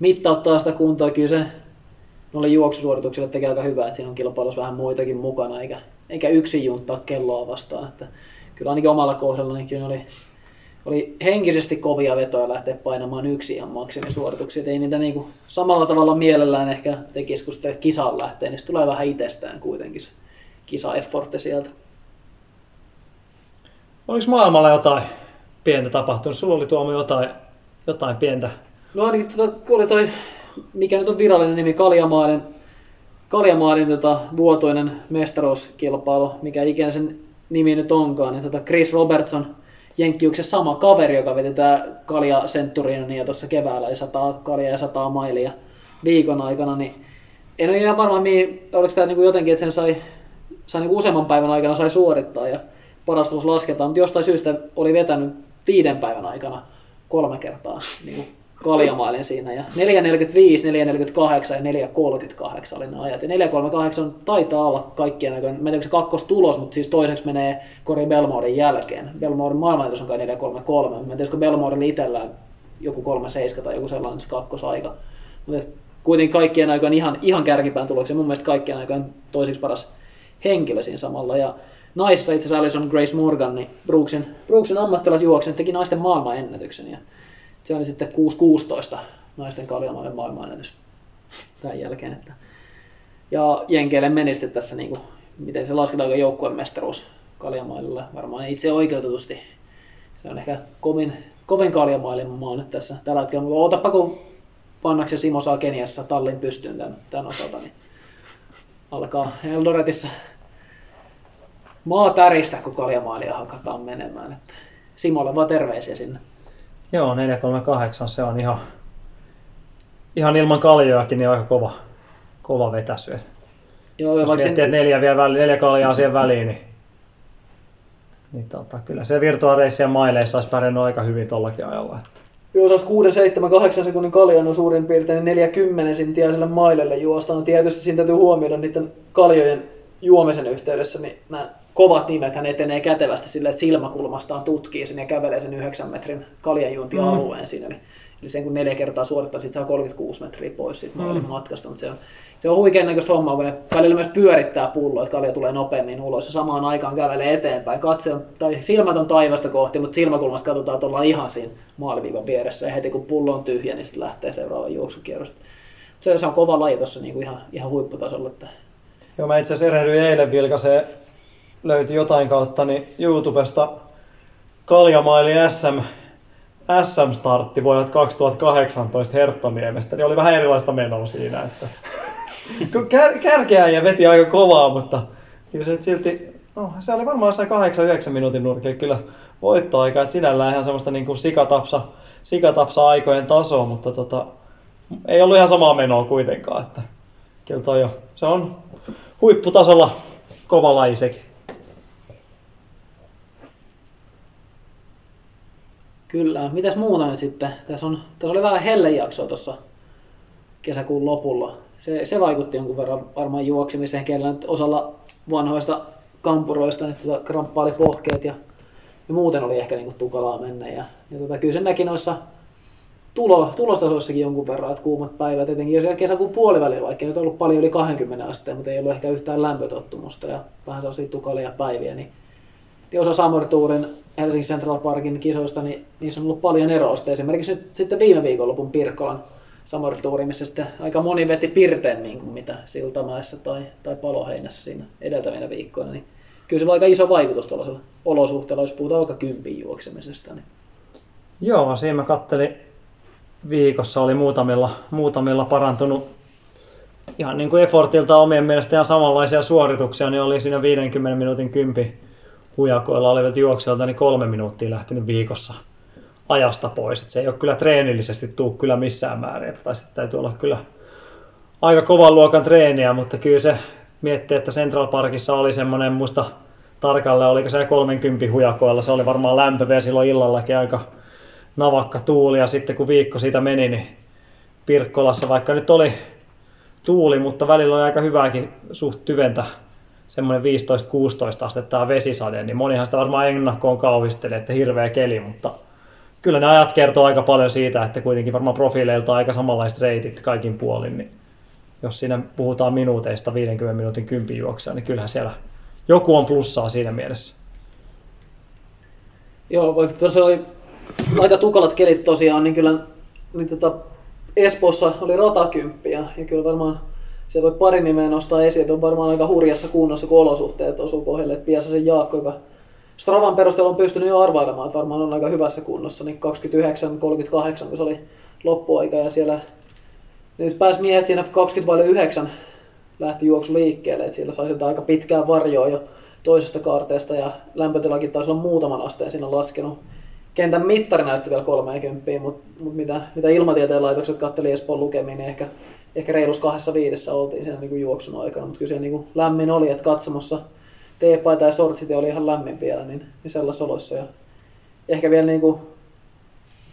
mittauttaa sitä kuntoa. Kyllä se noille juoksusuorituksille tekee aika hyvää, että siinä on kilpailussa vähän muitakin mukana, eikä, eikä yksin junttaa kelloa vastaan. Että kyllä ainakin omalla kohdalla niin kyllä oli, oli henkisesti kovia vetoja lähteä painamaan yksi ihan maksimisuorituksia. ei niitä niin kuin samalla tavalla mielellään ehkä tekisi, kun sitten kisaan lähtee, niin se tulee vähän itsestään kuitenkin se kisa-effortti sieltä. Oliko maailmalla jotain pientä tapahtunut? Sulla oli Tuomo jotain, jotain pientä? No ainakin tuota, kun oli toi, mikä nyt on virallinen nimi, Kaljamaalin, Kaljamaalin tota, vuotoinen mestaruuskilpailu, mikä ikinä sen nimi nyt onkaan, niin tota Chris Robertson, Jenkkiuksen sama kaveri, joka veti tää Kalja ja tuossa keväällä, eli 100 Kalja ja 100 mailia viikon aikana, niin en ole ihan varma, mihin, oliko tämä niinku jotenkin, että sen sai, sai niinku useamman päivän aikana sai suorittaa, ja paras tulos lasketaan, mutta jostain syystä oli vetänyt viiden päivän aikana kolme kertaa niin kaljamailin siinä. Ja 4.45, 4.48 ja 4.38 oli ne ajat. Ja 4.38 taitaa olla kaikkien näköinen, mä en tiedä se kakkostulos, mutta siis toiseksi menee Kori Belmorin jälkeen. Belmorin maailmanennätys on kai 4.33, mä en tiedä, Belmorilla itsellään joku 3.7 tai joku sellainen se kakkosaika. Mutta kuitenkin kaikkien aikojen ihan, ihan kärkipään tuloksia. Mun mielestä kaikkien aikojen toiseksi paras henkilö siinä samalla. Ja naisissa itse asiassa Alison Grace Morgan, niin Brooksin, Brooksin ammattilaisjuoksen teki naisten maailmanennätyksen. Ja se oli sitten 6.16 naisten kaljamaiden maailmanennätys tämän jälkeen. Että. Ja Jenkeille meni sitten tässä, niin kuin, miten se lasketaan joukkueen mestaruus kaljamailille. Varmaan itse oikeutetusti. Se on ehkä kovin, kovin kaljamailema maa nyt tässä tällä hetkellä. Mutta otapa kun pannaksi Simo saa Keniassa tallin pystyyn tämän, tämän osalta, niin alkaa Eldoretissa maa täristä, kun kaljamailia hakataan menemään. Että Simolle vaan terveisiä sinne. Joo, 438, se on ihan, ihan ilman kaljoakin niin aika kova, kova vetäsy. Et Joo, jos vaikka miettii, sen, että neljä, vielä väli, neljä kaljaa siihen väliin, niin, niin tota, kyllä se virtuaaleissa maileissa olisi pärjännyt aika hyvin tollakin ajalla. Että. jos olisi 6, 7, 8 sekunnin kaljan on suurin piirtein niin 40 senttiä sille mailelle juostaan. Tietysti siinä täytyy huomioida niiden kaljojen juomisen yhteydessä, niin nämä kovat nimet hän etenee kätevästi silleen, että silmäkulmastaan tutkii sen ja kävelee sen 9 metrin kaljanjuontialueen mm. siinä. Niin, eli sen kun neljä kertaa suorittaa, sit saa 36 metriä pois siitä mm. matkasta. Mutta se on, se on huikean näköistä hommaa, kun ne välillä myös pyörittää pulloa, että kalja tulee nopeammin ulos ja samaan aikaan kävelee eteenpäin. Katse on, tai silmät on taivasta kohti, mutta silmäkulmasta katsotaan, että ollaan ihan siinä maaliviivan vieressä ja heti kun pullo on tyhjä, niin sitten lähtee seuraava juoksukierros. Se, se on kova laji tuossa niin kuin ihan, ihan huipputasolla. Että Joo, mä itse asiassa erehdyin eilen vilkaseen, löytyi jotain kautta niin YouTubesta Kaljamaili SM, SM-startti vuodelta 2018 Herttoniemestä, niin oli vähän erilaista menoa siinä, että *laughs* kär, kärkeä ja veti aika kovaa, mutta kyllä se nyt silti, no se oli varmaan se 8-9 minuutin nurkilla kyllä voittoaika, että sinällään ihan semmoista niin kuin sikatapsa, sikatapsa aikojen tasoa, mutta tota, ei ollut ihan samaa menoa kuitenkaan, että kyllä toi jo, se on huipputasolla kova laji sekin. Kyllä. Mitäs muuta nyt sitten? Tässä, on, tässä oli vähän hellejaksoa tuossa kesäkuun lopulla. Se, se vaikutti jonkun verran varmaan juoksemiseen, kellä nyt osalla vanhoista kampuroista niin tota, kramppaili pohkeet ja, ja muuten oli ehkä niinku tukalaa mennä. Ja, ja tota, kyllä se näki noissa tulo, tulostasoissakin jonkun verran, että kuumat päivät, etenkin jos kesäkuun puolivälillä, vaikka ei nyt ollut paljon yli 20 asteen, mutta ei ollut ehkä yhtään lämpötottumusta ja vähän sellaisia tukalia päiviä, niin, niin osa Summer Tourin Helsingin Central Parkin kisoista, niin niissä on ollut paljon eroa. Esimerkiksi nyt sitten viime viikonlopun Pirkkolan Summer Touri, missä sitten aika moni veti pirteemmin kuin mitä Siltamäessä tai, tai Paloheinässä siinä edeltävinä viikkoina, niin kyllä sillä on aika iso vaikutus tuollaisella olosuhteella, jos puhutaan vaikka kympin juoksemisesta. Niin. Joo, siinä mä kattelin viikossa oli muutamilla, muutamilla parantunut ihan niin kuin effortilta omien mielestä ihan samanlaisia suorituksia, niin oli siinä 50 minuutin kympi hujakoilla olevilta juoksijoilta niin kolme minuuttia lähtenyt viikossa ajasta pois. Et se ei ole kyllä treenillisesti tuu kyllä missään määrin. Tai sitten täytyy olla kyllä aika kovan luokan treeniä, mutta kyllä se miettii, että Central Parkissa oli semmoinen muista tarkalleen, oliko se 30 hujakoilla, se oli varmaan lämpö silloin illallakin aika navakka tuuli ja sitten kun viikko siitä meni, niin Pirkkolassa, vaikka nyt oli tuuli, mutta välillä oli aika hyvääkin suht tyventä semmoinen 15-16 astetta vesisade, niin monihan sitä varmaan ennakkoon kauhistelee, että hirveä keli, mutta kyllä ne ajat kertoo aika paljon siitä, että kuitenkin varmaan profiileilta aika samanlaiset reitit kaikin puolin, niin jos siinä puhutaan minuuteista 50 minuutin kympin juoksia, niin kyllähän siellä joku on plussaa siinä mielessä. Joo, vaikka tuossa oli aika tukalat kelit tosiaan, niin kyllä niin tota, Espoossa oli ratakymppi ja, kyllä varmaan se voi pari nimeä nostaa esiin, että on varmaan aika hurjassa kunnossa, kun olosuhteet osuu kohdille. Että Piasasen Jaakko, joka Stravan perusteella on pystynyt jo arvailemaan, että varmaan on aika hyvässä kunnossa, niin 29-38, kun se oli loppuaika ja siellä nyt pääsi miehet siinä 29 lähti juoksu liikkeelle, että siellä sai aika pitkään varjoa jo toisesta kaarteesta ja lämpötilakin taisi olla muutaman asteen siinä laskenut. Kentän mittari näytti vielä 30, mutta, mutta mitä, mitä ilmatieteen laitokset katteli Espoon lukemiin, niin ehkä ehkä reilus kahdessa viidessä oltiin siinä niin kuin juoksun aikana, mutta kyllä niin kuin lämmin oli, että katsomossa teepaita ja sortsit oli ihan lämmin vielä, niin, niin sellaisissa oloissa. Ja ehkä vielä niin kuin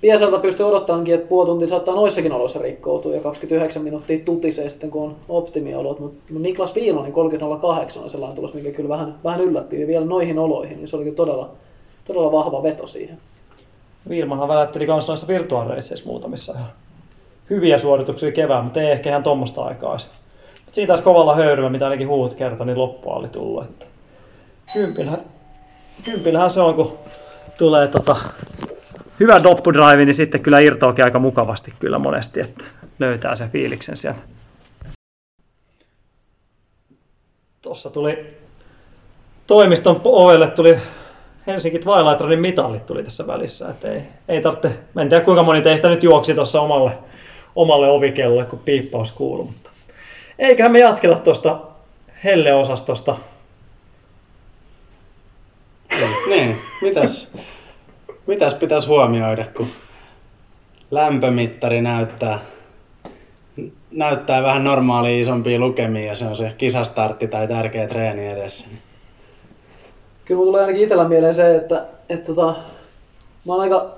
Piesalta pystyy odottamaankin, että puoli tuntia saattaa noissakin oloissa rikkoutua ja 29 minuuttia tutisee sitten, kun on optimiolot. Mutta Niklas Viilonin 30.08 on sellainen tulos, mikä kyllä vähän, vähän yllätti. Ja vielä noihin oloihin, niin se oli todella, todella vahva veto siihen. Viilmanhan välätteli myös noissa virtuaalireisseissa muutamissa ihan hyviä suorituksia kevään, mutta ei ehkä ihan tuommoista aikaa olisi. Siitä taas kovalla höyryllä, mitä ainakin huut kertoi, niin loppua oli tullut. Että kympillähän, kympillähän se on, kun tulee tota, hyvä doppudrive, niin sitten kyllä irtoakin aika mukavasti kyllä monesti, että löytää sen fiiliksen sieltä. Tuossa tuli toimiston ovelle tuli Helsinki Twilight mitallit tuli tässä välissä. Että ei, ei tarvitse, en tiedä kuinka moni teistä nyt juoksi tuossa omalle, omalle ovikellolle, kun piippaus kuuluu. Mutta eiköhän me jatketa tuosta Helle-osastosta. niin, mitäs, mitäs pitäisi huomioida, kun lämpömittari näyttää, näyttää vähän normaalia isompia lukemia ja se on se kisastartti tai tärkeä treeni edessä. Kyllä mulla tulee ainakin itsellä mieleen se, että, että tota, mä oon aika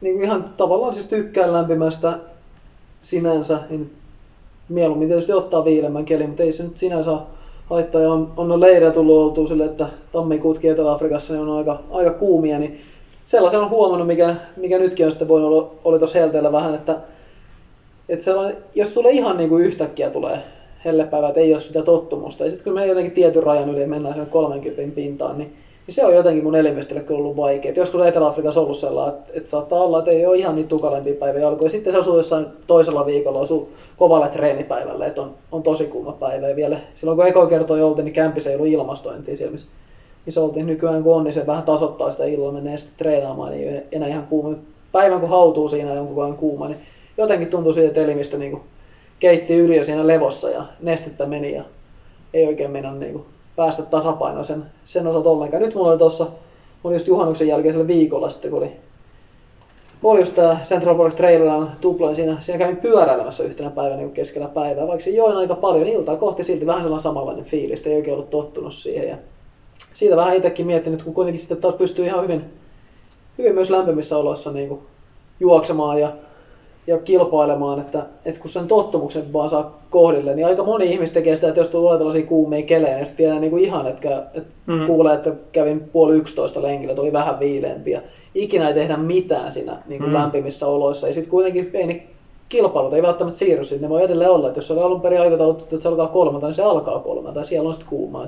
niin kuin ihan tavallaan siis tykkään lämpimästä sinänsä, niin mieluummin tietysti ottaa viilemmän kelin, mutta ei se nyt sinänsä haittaa. Ja on, on leirejä tullut oltua sille, että tammikuutkin Etelä-Afrikassa ne on aika, aika kuumia, niin sellaisen on huomannut, mikä, mikä nytkin on sitten voinut olla, oli tuossa helteellä vähän, että, että jos tulee ihan niin kuin yhtäkkiä tulee hellepäivä, että ei ole sitä tottumusta. Ja sitten kun menee jotenkin tietyn rajan yli mennään sen 30 pintaan, niin, niin se on jotenkin mun elimistölle ollut vaikea. Joskus Etelä-Afrikassa ollut sellainen, että, että saattaa olla, että ei ole ihan niin tukalempia päiviä alkoi. Ja sitten se asuu jossain toisella viikolla, asuu kovalle treenipäivälle, että on, on tosi kuuma päivä. Ja vielä silloin kun eko kertoi oltiin, niin kämpissä ei ollut ilmastointia siellä, missä, missä oltiin nykyään kun on, niin se vähän tasoittaa sitä illalla, menee sitten treenaamaan, niin ei enää ihan kuuma. Päivän kun hautuu siinä jonkun ajan kuuma, niin jotenkin tuntuu siitä, että elimistö niin kuin keitti jo siinä levossa ja nestettä meni ja ei oikein mennä niin kuin päästä tasapainoon sen, sen osalta ollenkaan. Nyt mulla oli tuossa, oli just juhannuksen jälkeisellä viikolla sitten, kun oli, oli just tämä Central Park Traileran tupla, niin siinä, siinä kävin pyöräilemässä yhtenä päivänä niin keskellä päivää. Vaikka se join aika paljon iltaa kohti, silti vähän sellainen samanlainen fiilis, ei oikein ollut tottunut siihen. Ja siitä vähän itsekin miettinyt, kun kuitenkin sitten taas pystyy ihan hyvin, hyvin myös lämpimissä oloissa niin kuin juoksemaan ja ja kilpailemaan, että, että kun sen tottumuksen vaan saa kohdille, niin aika moni ihmistä tekee sitä, että jos tulee tällaisia kuumia kelejä, niin sitten vielä niin kuin ihan, että, että mm. kuulee, että kävin puoli yksitoista lenkillä, tuli vähän viileämpiä. Ikinä ei tehdä mitään siinä niin kuin mm. lämpimissä oloissa. Ja sitten kuitenkin ei niin kilpailut ei välttämättä siirry sinne, ne voi edelleen olla, että jos se oli alun perin aikataulut, että se alkaa kolmelta, niin se alkaa kolmelta ja siellä on sitten kuumaa.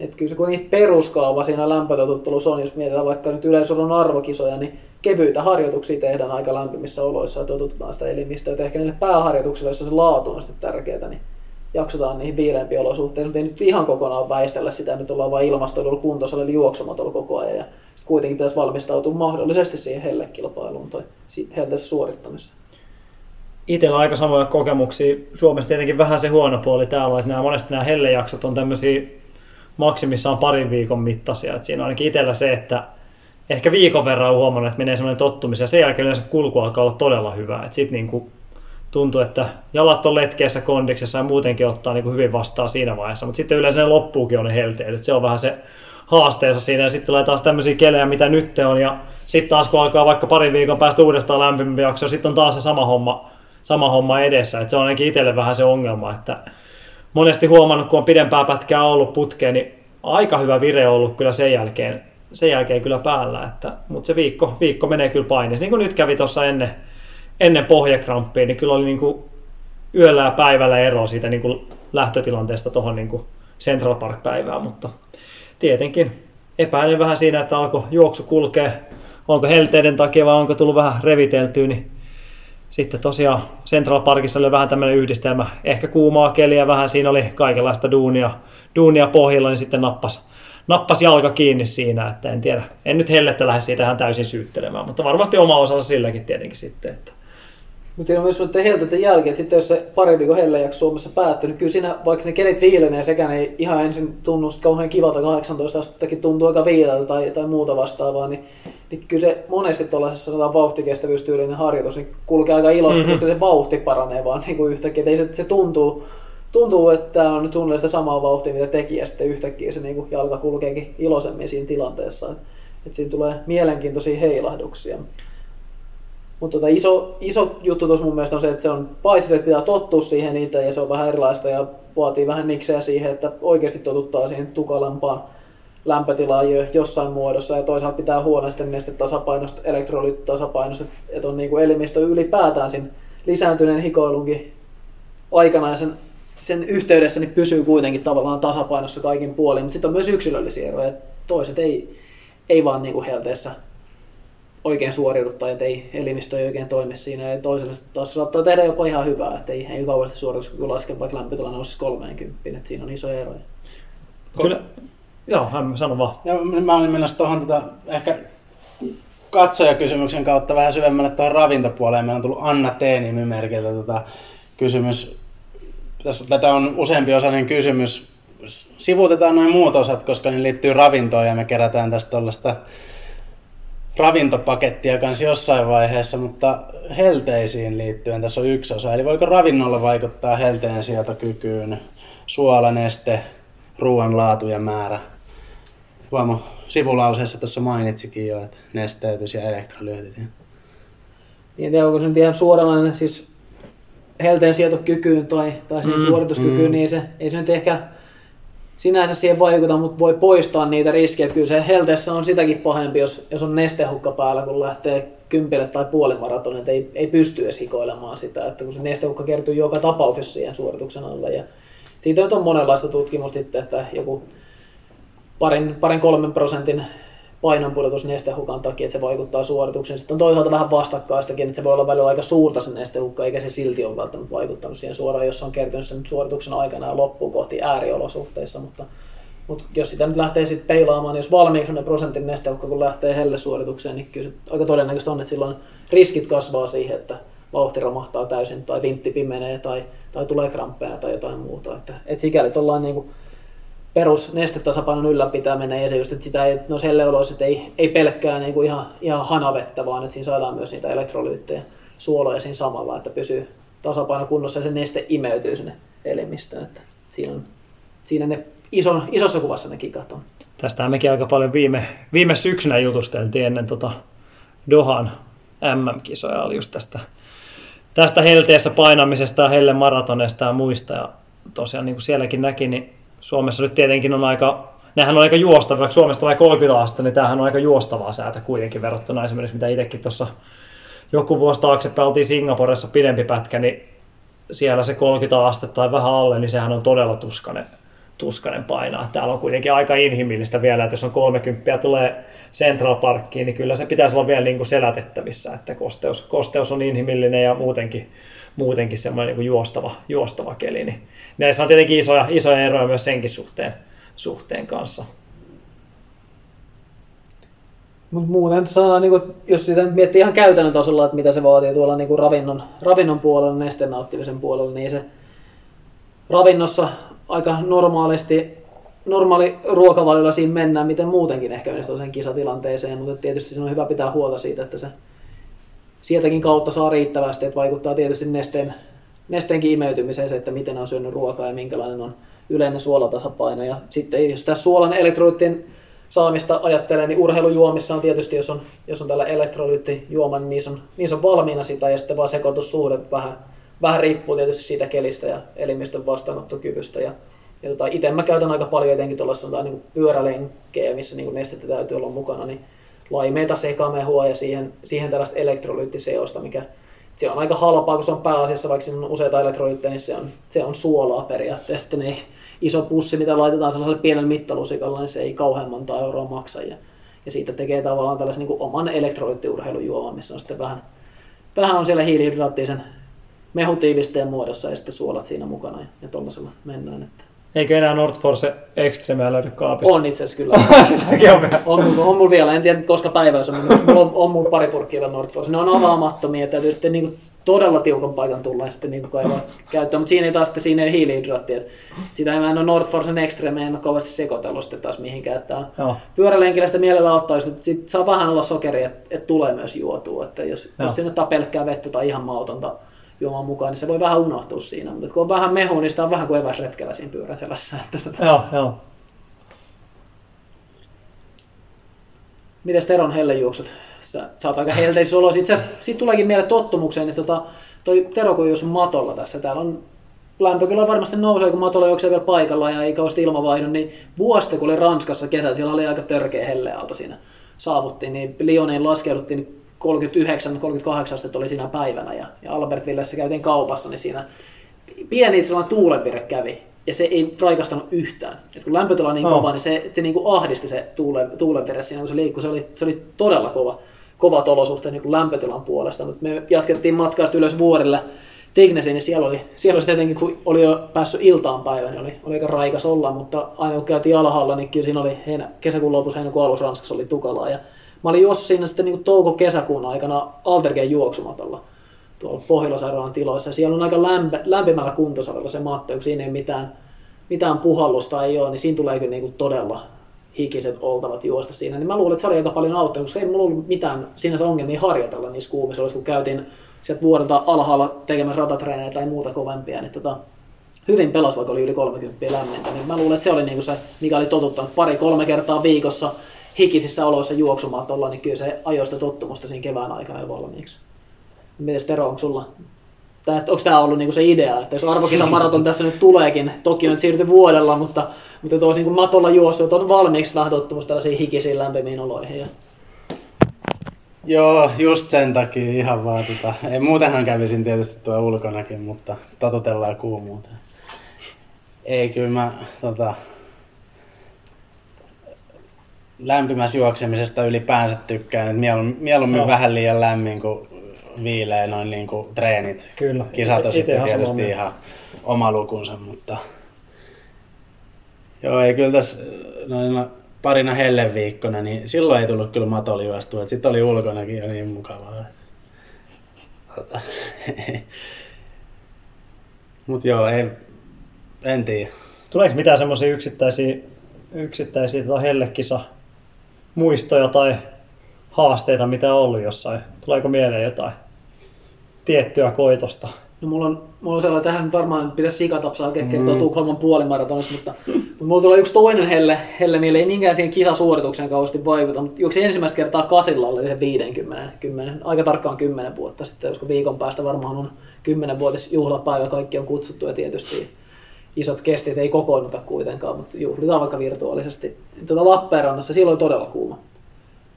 Että kyllä se kuitenkin peruskaava siinä lämpötotuttelussa on, jos mietitään vaikka nyt yleisurun arvokisoja, niin kevyitä harjoituksia tehdään aika lämpimissä oloissa ja totutetaan sitä elimistöä. Että ehkä niille pääharjoituksille, joissa se laatu on sitten tärkeää, niin jaksotaan niihin viileämpiin olosuhteisiin, mutta ei nyt ihan kokonaan väistellä sitä, nyt ollaan vain ilmastoidulla kuntoisella eli juoksumatolla koko ajan ja kuitenkin pitäisi valmistautua mahdollisesti siihen hellekilpailuun tai helteessä suorittamiseen. Itsellä aika samoja kokemuksia. Suomessa tietenkin vähän se huono puoli täällä, että nämä, monesti nämä hellejaksot on tämmöisiä maksimissaan parin viikon mittaisia. Että siinä on ainakin itsellä se, että ehkä viikon verran on huomannut, että menee semmoinen tottumisen. Ja sen jälkeen yleensä kulku alkaa olla todella hyvä. Sitten niin tuntuu, että jalat on letkeessä kondiksessa ja muutenkin ottaa niin kuin hyvin vastaan siinä vaiheessa, mutta sitten yleensä ne loppuukin on ne helteet, että se on vähän se haasteensa siinä. Ja sitten tulee taas tämmöisiä kelejä, mitä nyt on. Ja sitten taas kun alkaa vaikka parin viikon päästä uudestaan lämpimämpi jakso, sitten on taas se sama homma, sama homma edessä, että se on ainakin itselle vähän se ongelma, että monesti huomannut, kun on pidempää pätkää ollut putkeen, niin aika hyvä vire on ollut kyllä sen jälkeen, sen jälkeen kyllä päällä, että, mutta se viikko, viikko menee kyllä paineessa. Niin kuin nyt kävi tuossa ennen, ennen pohjakramppia, niin kyllä oli niin kuin yöllä ja päivällä ero siitä niin kuin lähtötilanteesta tuohon niin Central Park-päivään, mutta tietenkin epäilen vähän siinä, että alkoi juoksu kulkee, onko helteiden takia vai onko tullut vähän reviteltyä, niin sitten tosiaan Central Parkissa oli vähän tämmöinen yhdistelmä, ehkä kuumaa keliä, vähän. Siinä oli kaikenlaista duunia, duunia pohjilla, niin sitten nappas, nappas jalka kiinni siinä, että en tiedä, en nyt hellettä lähde siitä ihan täysin syyttelemään, mutta varmasti oma osansa silläkin tietenkin sitten, että mutta siinä on myös noiden helteiden jälkeen, sitten jos se pari viikon hellejakso Suomessa päättyy, niin kyllä siinä, vaikka ne kelit viilenee sekään ei ihan ensin tunnu kauhean kivalta 18 astettakin tuntuu aika viileltä tai, tai muuta vastaavaa, niin, niin kyllä se monesti tuollaisessa sanotaan vauhtikestävyystyylinen harjoitus niin kulkee aika ilosta, mm-hmm. koska se vauhti paranee vaan niin kuin yhtäkkiä. Että ei se, se tuntuu, tuntuu, että on nyt suunnilleen sitä samaa vauhtia, mitä teki, ja sitten yhtäkkiä se niin kuin jalka kulkeekin iloisemmin siinä tilanteessa. Että, että siinä tulee mielenkiintoisia heilahduksia. Mutta tota iso, iso juttu tuossa mun mielestä on se, että se on paitsi että pitää tottua siihen itse ja se on vähän erilaista ja vaatii vähän niksejä siihen, että oikeasti totuttaa siihen tukalampaan lämpötilaan jo jossain muodossa ja toisaalta pitää huolen sitten nestetasapainosta, elektrolyyttitasapainosta, että on niin kuin elimistö ylipäätään siinä lisääntyneen hikoilunkin aikana ja sen sen yhteydessä niin pysyy kuitenkin tavallaan tasapainossa kaikin puolin, mutta sitten on myös yksilöllisiä eroja. Toiset ei, ei vaan niin kuin helteessä oikein suoriudu tai että ei elimistö ei oikein toimi siinä. Ja toiselle taas saattaa tehdä jopa ihan hyvää, että ei, ei kauheasti suoritus laske, vaikka lämpötila nousisi 30, että siinä on isoja eroja. Kyllä, joo, hän sano vaan. Ja mä olin menossa tuohon tota, ehkä katsojakysymyksen kautta vähän syvemmälle tuohon ravintopuoleen. Meillä on tullut Anna T. nimimerkiltä tota, kysymys. Tässä, tätä on useampi osainen kysymys. Sivuutetaan noin muut osat, koska ne liittyy ravintoon ja me kerätään tästä tuollaista ravintopakettia kanssa jossain vaiheessa, mutta helteisiin liittyen tässä on yksi osa. Eli voiko ravinnolla vaikuttaa helteen sietokykyyn, suola, neste, ruoan laatu ja määrä? Vaimo sivulauseessa tuossa mainitsikin jo, että nesteytys ja elektrolyytit. Niin en tiedä, onko se nyt ihan suoranainen siis helteen sietokykyyn tai, tai siihen mm, suorituskykyyn, mm. niin se, ei se nyt ehkä sinänsä siihen vaikuta, mutta voi poistaa niitä riskejä. Kyllä se helteessä on sitäkin pahempi, jos, jos on nestehukka päällä, kun lähtee kympille tai puolimaratonin, että ei, ei pysty edes hikoilemaan sitä, että kun se nestehukka kertyy joka tapauksessa siihen suorituksen alle. Ja siitä on monenlaista tutkimusta että joku parin, parin kolmen prosentin painonpudotus nestehukan takia, että se vaikuttaa suoritukseen. Sitten on toisaalta vähän vastakkaistakin, että se voi olla välillä aika suurta se nestehukka, eikä se silti ole välttämättä vaikuttanut siihen suoraan, jos on kertynyt sen suorituksen aikana ja loppuu kohti ääriolosuhteissa. Mutta, mutta jos sitä nyt lähtee sitten peilaamaan, niin jos valmiiksi on prosentin nestehukka, kun lähtee hellesuoritukseen, niin kyllä se aika todennäköistä on, että silloin riskit kasvaa siihen, että vauhti romahtaa täysin tai vintti pimenee tai, tai tulee kramppeja tai jotain muuta. Että, että sikäli ollaan niin kuin perus nestetasapainon ylläpitäminen ja se just, että sitä ei, no helleoloissa, että ei, ei pelkkää niin kuin ihan, ihan hanavettä, vaan että siinä saadaan myös niitä elektrolyyttejä suoloja siinä samalla, että pysyy tasapaino kunnossa ja se neste imeytyy sinne elimistöön. Että siinä, on, siinä ne ison, isossa kuvassa ne kikat on. Tästähän mekin aika paljon viime, viime syksynä jutusteltiin ennen tota Dohan MM-kisoja, oli just tästä, tästä helteessä painamisesta helle maratonesta ja muista. Ja tosiaan niin kuin sielläkin näki, niin Suomessa nyt tietenkin on aika, nehän on aika juostavaa, vaikka Suomesta tulee 30 astetta, niin tämähän on aika juostavaa säätä kuitenkin verrattuna esimerkiksi mitä itsekin tuossa joku vuosi taaksepäin oltiin Singaporessa pidempi pätkä, niin siellä se 30 astetta tai vähän alle, niin sehän on todella tuskanen, tuskanen painaa. Täällä on kuitenkin aika inhimillistä vielä, että jos on 30 tulee Central Parkkiin, niin kyllä se pitäisi olla vielä niin kuin selätettävissä, että kosteus, kosteus on inhimillinen ja muutenkin, muutenkin semmoinen niin juostava, juostava keli. Niin näissä on tietenkin isoja, isoja eroja myös senkin suhteen, suhteen kanssa. Mut muuten sanotaan, niin kuin, jos sitä miettii ihan käytännön tasolla, että mitä se vaatii tuolla niin ravinnon, ravinnon puolella, nesteen nauttimisen puolella, niin se ravinnossa aika normaalisti, normaali ruokavaliolla siinä mennään, miten muutenkin ehkä menisi sen kisatilanteeseen, mutta tietysti siinä on hyvä pitää huolta siitä, että se sieltäkin kautta saa riittävästi, että vaikuttaa tietysti nesteen nesteenkin imeytymiseen se, että miten on syönyt ruokaa ja minkälainen on yleinen suolatasapaino. Ja sitten jos tässä suolan elektrolyyttien saamista ajattelee, niin urheilujuomissa on tietysti, jos on, jos on tällä elektrolyyttijuoma, niin niissä on, niissä on valmiina sitä ja sitten vaan sekoitussuhde vähän, vähän riippuu tietysti siitä kelistä ja elimistön vastaanottokyvystä. Ja, ja tota, itse mä käytän aika paljon etenkin tuollaista niin pyörälenkkejä, missä niin nestettä täytyy olla mukana, niin laimeita sekamehua ja siihen, siihen tällaista elektrolyyttiseosta, mikä se on aika halpaa, kun se on pääasiassa, vaikka siinä on useita elektrolyyttejä, niin se on, se on suolaa periaatteessa. Sitten ei iso pussi, mitä laitetaan sellaiselle pienelle mittalusikalla, niin se ei kauhean monta euroa maksa. Ja, ja siitä tekee tavallaan tällaisen niin oman elektrolyyttiurheilujuoman, missä on sitten vähän, vähän on siellä hiilihydraattisen mehutiivisteen muodossa ja sitten suolat siinä mukana ja, ja tuollaisella mennään. Että Eikö enää Nordforce Extreme löydy kaapista? On itse asiassa kyllä. *laughs* Sitäkin on vielä. On, on, on mulla vielä, en tiedä koska päivä on, mulla on, on mulla pari purkkia vielä Nordforce. Ne on avaamattomia, täytyy sitten niin todella tiukan paikan tulla ja sitten niin kaivaa käyttöön, mutta siinä ei taas sitten siinä ei hiilihydraattia. Sitä en ole Nordforcen Extreme, en ole kovasti sekoitellut sitten taas mihinkään. Että on pyörälenkillä sitä mielellä ottaa, että sit saa vähän olla sokeria, että, että tulee myös juotua. Että jos, jos sinne ottaa pelkkää vettä tai ihan mautonta juomaan mukaan, niin se voi vähän unohtua siinä. Mutta kun on vähän mehu, niin sitä on vähän kuin eväsretkellä siinä pyörän selässä. Että tota... Joo, joo. Mites Teron hellejuoksut? Sä, sä oot aika helteisissä oloissa. Itse asiassa siitä tuleekin mieleen tottumukseen, että tota, toi Tero kun jos matolla tässä, täällä on lämpö kyllä varmasti nousee, kun matolla juoksee vielä paikalla ja ei kauheasti ilmavaihdon, niin vuosta kun oli Ranskassa kesällä, siellä oli aika törkeä helleaalto siinä saavuttiin, niin Lyoniin laskeuduttiin, niin 39-38 astetta oli siinä päivänä ja, ja Albertvillessä käytiin kaupassa, niin siinä pieni sellainen tuulenvire kävi, ja se ei raikastanut yhtään. Et kun lämpötila on niin Oh. kova, niin se, se niin kuin ahdisti se tuulen, tuulenvire siinä, kun se liikkui. Se oli, se oli todella kova, kovat olosuhteet niin kuin lämpötilan puolesta, mutta me jatkettiin matkaa sitten ylös vuorille Tignesiin, niin siellä oli, siellä oli tietenkin, kun oli jo päässyt iltaan päivän, niin oli, oli aika raikas olla, mutta aina kun käytiin alhaalla, niin kyllä siinä oli heinä, kesäkuun lopussa, heinäkuun alussa Ranskassa oli tukalaa. Ja mä olin juossut siinä sitten niin touko-kesäkuun aikana Altergeen juoksumatolla tuolla Pohjola-sairaalan tiloissa. Siellä on aika lämpö, lämpimällä kuntosalilla se matto, kun siinä ei mitään, mitään puhallusta ei ole, niin siinä tulee kyllä niin todella hikiset oltavat juosta siinä. Niin mä luulen, että se oli aika paljon auttanut, koska ei mulla ollut mitään sinänsä ongelmia harjoitella niissä kuumissa kun käytiin sieltä vuodelta alhaalla tekemässä ratatreenejä tai muuta kovempia, niin tota, hyvin pelas, vaikka oli yli 30 lämmintä. Niin mä luulen, että se oli niinku se, mikä oli totuttanut pari-kolme kertaa viikossa hikisissä oloissa juoksumatolla, niin kyllä se ajoi sitä tottumusta siinä kevään aikana jo valmiiksi. Mites Tero, onko sulla Tää, onko tämä ollut niinku se idea, että jos arvokisamaraton tässä nyt tuleekin, toki on siirty vuodella, mutta, mutta tuo niinku matolla juossut on valmiiksi vähän tottumus tällaisiin hikisiin lämpimiin oloihin. Ja Joo, just sen takia ihan vaan tota, ei muutenhan kävisin tietysti tuo ulkonakin, mutta totutellaan kuumuuteen. Ei kyllä mä tota, lämpimässä juoksemisesta ylipäänsä tykkään, että mieluummin, mieluummin Joo. vähän liian lämmin kuin viileä noin niin kuin treenit. Kyllä. Kisat on sitten tietysti mieltä. ihan oma lukunsa, mutta joo, ei kyllä tässä noina parina helleviikkona, niin silloin ei tullut kyllä matolla juostua, että sitten oli ulkonakin jo niin mukavaa. Tota, *laughs* Mut joo, ei, en tiedä. Tuleeko mitään semmoisia yksittäisiä, yksittäisiä tota hellekisa muistoja tai haasteita, mitä on ollut jossain? Tuleeko mieleen jotain tiettyä koitosta? No mulla on, mulla on sellainen, tähän varmaan pitäisi sikatapsaa kertoa mm. Tukholman puolimaratonista, mutta, mutta mulla tulee yksi toinen helle, helle mieleen, ei niinkään siihen kisasuoritukseen kauheasti vaikuta, mutta juoksin ensimmäistä kertaa kasilla alle yhden 50, 10, aika tarkkaan 10 vuotta sitten, koska viikon päästä varmaan on 10-vuotis juhlapäivä, kaikki on kutsuttu ja tietysti isot kestit ei kokoonnuta kuitenkaan, mutta juhlitaan vaikka virtuaalisesti. Tuota Lappeenrannassa silloin todella kuuma.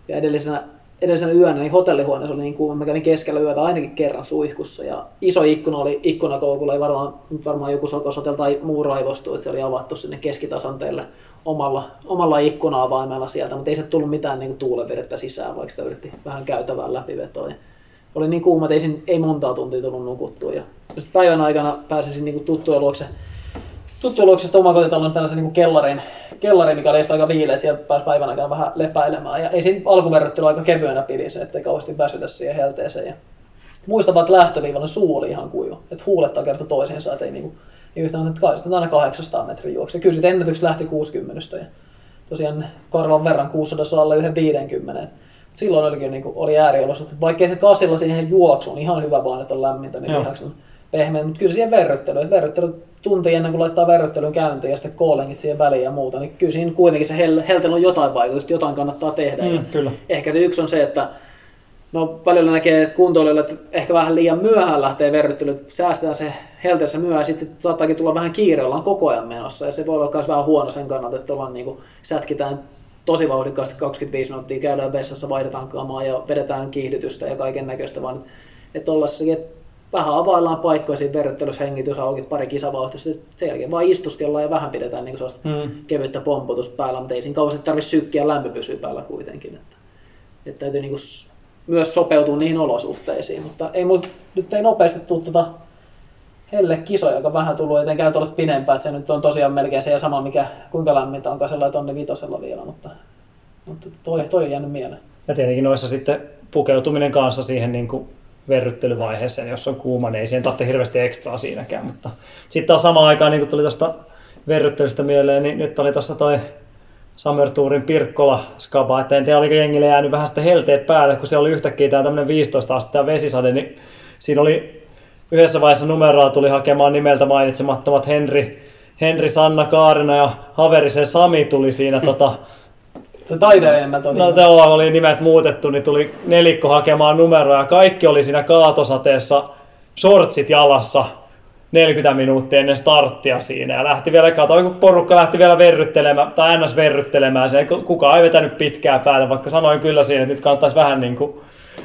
Ja edellisenä, edellisenä yönä niin hotellihuoneessa oli niin kuuma, mä kävin keskellä yötä ainakin kerran suihkussa. Ja iso ikkuna oli ikkunakoukulla, ei varmaan, varmaan joku sokosotel tai muu raivostu, että se oli avattu sinne keskitasanteelle omalla, omalla ikkuna-avaimella sieltä, mutta ei se tullut mitään niin tuulenvedettä sisään, vaikka sitä yritti vähän käytävää läpivetoa. Ja oli niin kuuma, että ei, sin, ei montaa tuntia tullut nukuttua. Ja päivän aikana pääsin niin tuttujen luokse tuttujen luokse sitten omakotitalon tällaisen niin kellarin, kellarin, mikä oli aika viileä, että siellä pääsi päivän aikana vähän lepäilemään. Ja ei siinä alkuverryttely aika kevyenä pidi se, ettei kauheasti väsytä siihen helteeseen. Ja muistan vaan, että lähtöviivalla suu oli ihan kuiva. Että huulettaa kerta toisiinsa, että ei, niinku, ei yhtään, että kai aina 800 metrin juokse. Kyllä sitten ennätykset lähti 60 ja tosiaan karvan verran 600 alle yhden 50. Et Silloin olikin niinku, oli ääriolosuhteet, vaikkei se kasilla siihen juoksuun ihan hyvä vaan, että on lämmintä, niin lihakset on pehmeä, mutta kyllä siihen verryttelyyn, että verryttely tunti ennen kuin laittaa verryttelyn käyntiin ja sitten koolingit siihen väliin ja muuta, niin kyllä siinä kuitenkin se hel- on jotain vaikutusta, jotain kannattaa tehdä. Mm, ja kyllä. Ehkä se yksi on se, että no välillä näkee, että kuntoilijoille, että ehkä vähän liian myöhään lähtee verryttelyt, säästetään se helteessä myöhään, ja sitten saattaakin tulla vähän kiire, ollaan koko ajan menossa, ja se voi olla myös vähän huono sen kannalta, että ollaan niin kuin, sätkitään tosi vauhdikkaasti 25 minuuttia, käydään vessassa, vaihdetaan kamaa ja vedetään kiihdytystä ja kaiken näköistä, vaan että olla että vähän availlaan paikkoja siinä verryttelyssä, hengitys auki, pari kisavauhtia, sitten sen jälkeen vaan istuskellaan ja vähän pidetään niin sellaista Mm. kevyttä pompotusta päällä, mutta ei siinä kauheasti tarvitse sykkiä lämpö pysyy päällä kuitenkin. Että, että täytyy niin myös sopeutua niihin olosuhteisiin, mutta ei mut, nyt ei nopeasti tule tuota helle kisoja, joka vähän tullut etenkään tuollaista pidempään, että se nyt on tosiaan melkein se ja sama, mikä, kuinka lämmintä on kasella tonni vitosella vielä, mutta, mutta toi, toi on jäänyt mieleen. Ja tietenkin noissa sitten pukeutuminen kanssa siihen niin kuin verryttelyvaiheeseen, jos on kuuma, niin ei siihen tarvitse hirveästi ekstraa siinäkään. Mutta sitten taas samaan aikaan, niin kuin tuli tuosta verryttelystä mieleen, niin nyt oli tuossa toi Summer Tourin Pirkkola skaba, että en tiedä oliko jengille jäänyt vähän sitten helteet päälle, kun se oli yhtäkkiä tämä tämmöinen 15 astetta vesisade, niin siinä oli yhdessä vaiheessa numeroa tuli hakemaan nimeltä mainitsemattomat Henri, Henri Sanna Kaarina ja Haverisen Sami tuli siinä tota, *laughs* Se taiteilijat on No niin, tuolla oli nimet muutettu, niin tuli nelikko hakemaan numeroa. Ja kaikki oli siinä kaatosateessa shortsit jalassa 40 minuuttia ennen starttia siinä. Ja lähti vielä, katsoin kun porukka lähti vielä verryttelemään, tai ns. verryttelemään se, kukaan ei vetänyt pitkää päälle, vaikka sanoin kyllä siinä, että nyt kannattaisi vähän niin kuin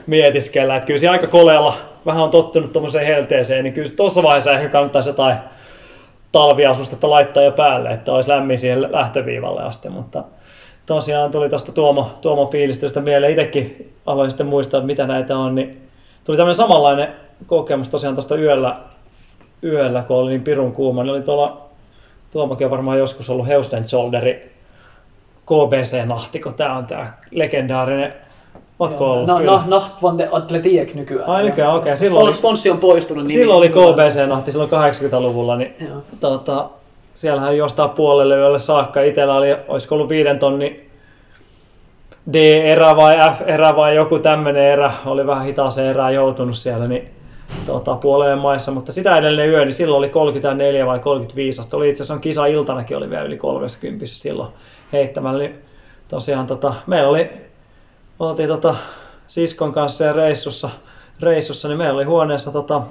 mietiskellä, että kyllä siinä aika koleella vähän on tottunut tuommoiseen helteeseen, niin kyllä tuossa vaiheessa ehkä kannattaisi jotain talviasustetta laittaa jo päälle, että olisi lämmin siihen lähtöviivalle asti, mutta tosiaan tuli tuosta Tuomo, Tuomo fiilistelystä mieleen, itsekin aloin sitten muistaa, mitä näitä on, niin tuli tämmöinen samanlainen kokemus tosiaan tuosta yöllä, yöllä, kun oli niin pirun kuuma, niin oli tuolla, Tuomokin on varmaan joskus ollut Heusten Shoulderi KBC-nahti, kun tämä on tämä legendaarinen Ootko ollut? No, Kyllä. no, no, van de Atletiek nykyään. Ai nykyään, okei. Koska Silloin oli- Sponssi on poistunut. Niin Silloin oli KBC-nahti silloin 80-luvulla, niin Joo. tota, siellähän jostain puolelle yölle saakka. Itellä oli, olisiko ollut viiden tonni D-erä vai F-erä vai joku tämmöinen erä. Oli vähän hitaaseen erään joutunut siellä, niin tota, puoleen maissa. Mutta sitä edellinen yö, niin silloin oli 34 vai 35 astetta. Oli itse asiassa on kisa iltanakin oli vielä yli 30 silloin heittämällä. Niin tosiaan tota, meillä oli, oltiin tota, siskon kanssa ja reissussa, reissussa, niin meillä oli huoneessa tota,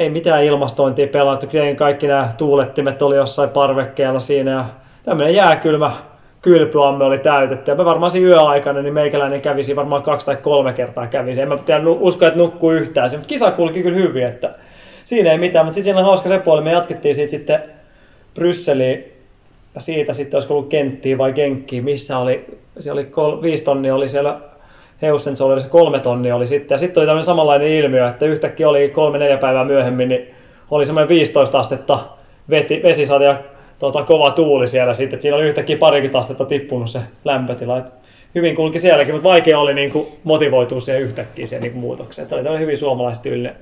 ei mitään ilmastointia pelattu, kyllä kaikki nämä tuulettimet oli jossain parvekkeella siinä ja tämmöinen jääkylmä kylpyamme oli täytetty. Ja me varmaan siinä yöaikana, niin meikäläinen kävisi varmaan kaksi tai kolme kertaa kävisi. En mä tiedä, usko, että nukkuu yhtään. Mutta kisa kulki kyllä hyvin, että siinä ei mitään. Mutta sitten siinä on hauska se puoli, me jatkettiin siitä sitten Brysseliin ja siitä sitten olisiko ollut kenttiä vai kenkkiä, missä oli, siellä oli kol, viisi tonnia oli siellä Heusensollerissa, kolme tonnia oli sitten. Ja sitten oli tämmöinen samanlainen ilmiö, että yhtäkkiä oli kolme neljä päivää myöhemmin, niin oli semmoinen 15 astetta veti, vesisade ja tota, kova tuuli siellä sitten. Et siinä oli yhtäkkiä parikymmentä astetta tippunut se lämpötila. Et hyvin kulki sielläkin, mutta vaikea oli niinku motivoitua siihen yhtäkkiä siihen niinku muutokseen. Et oli tämmöinen hyvin suomalaistyylinen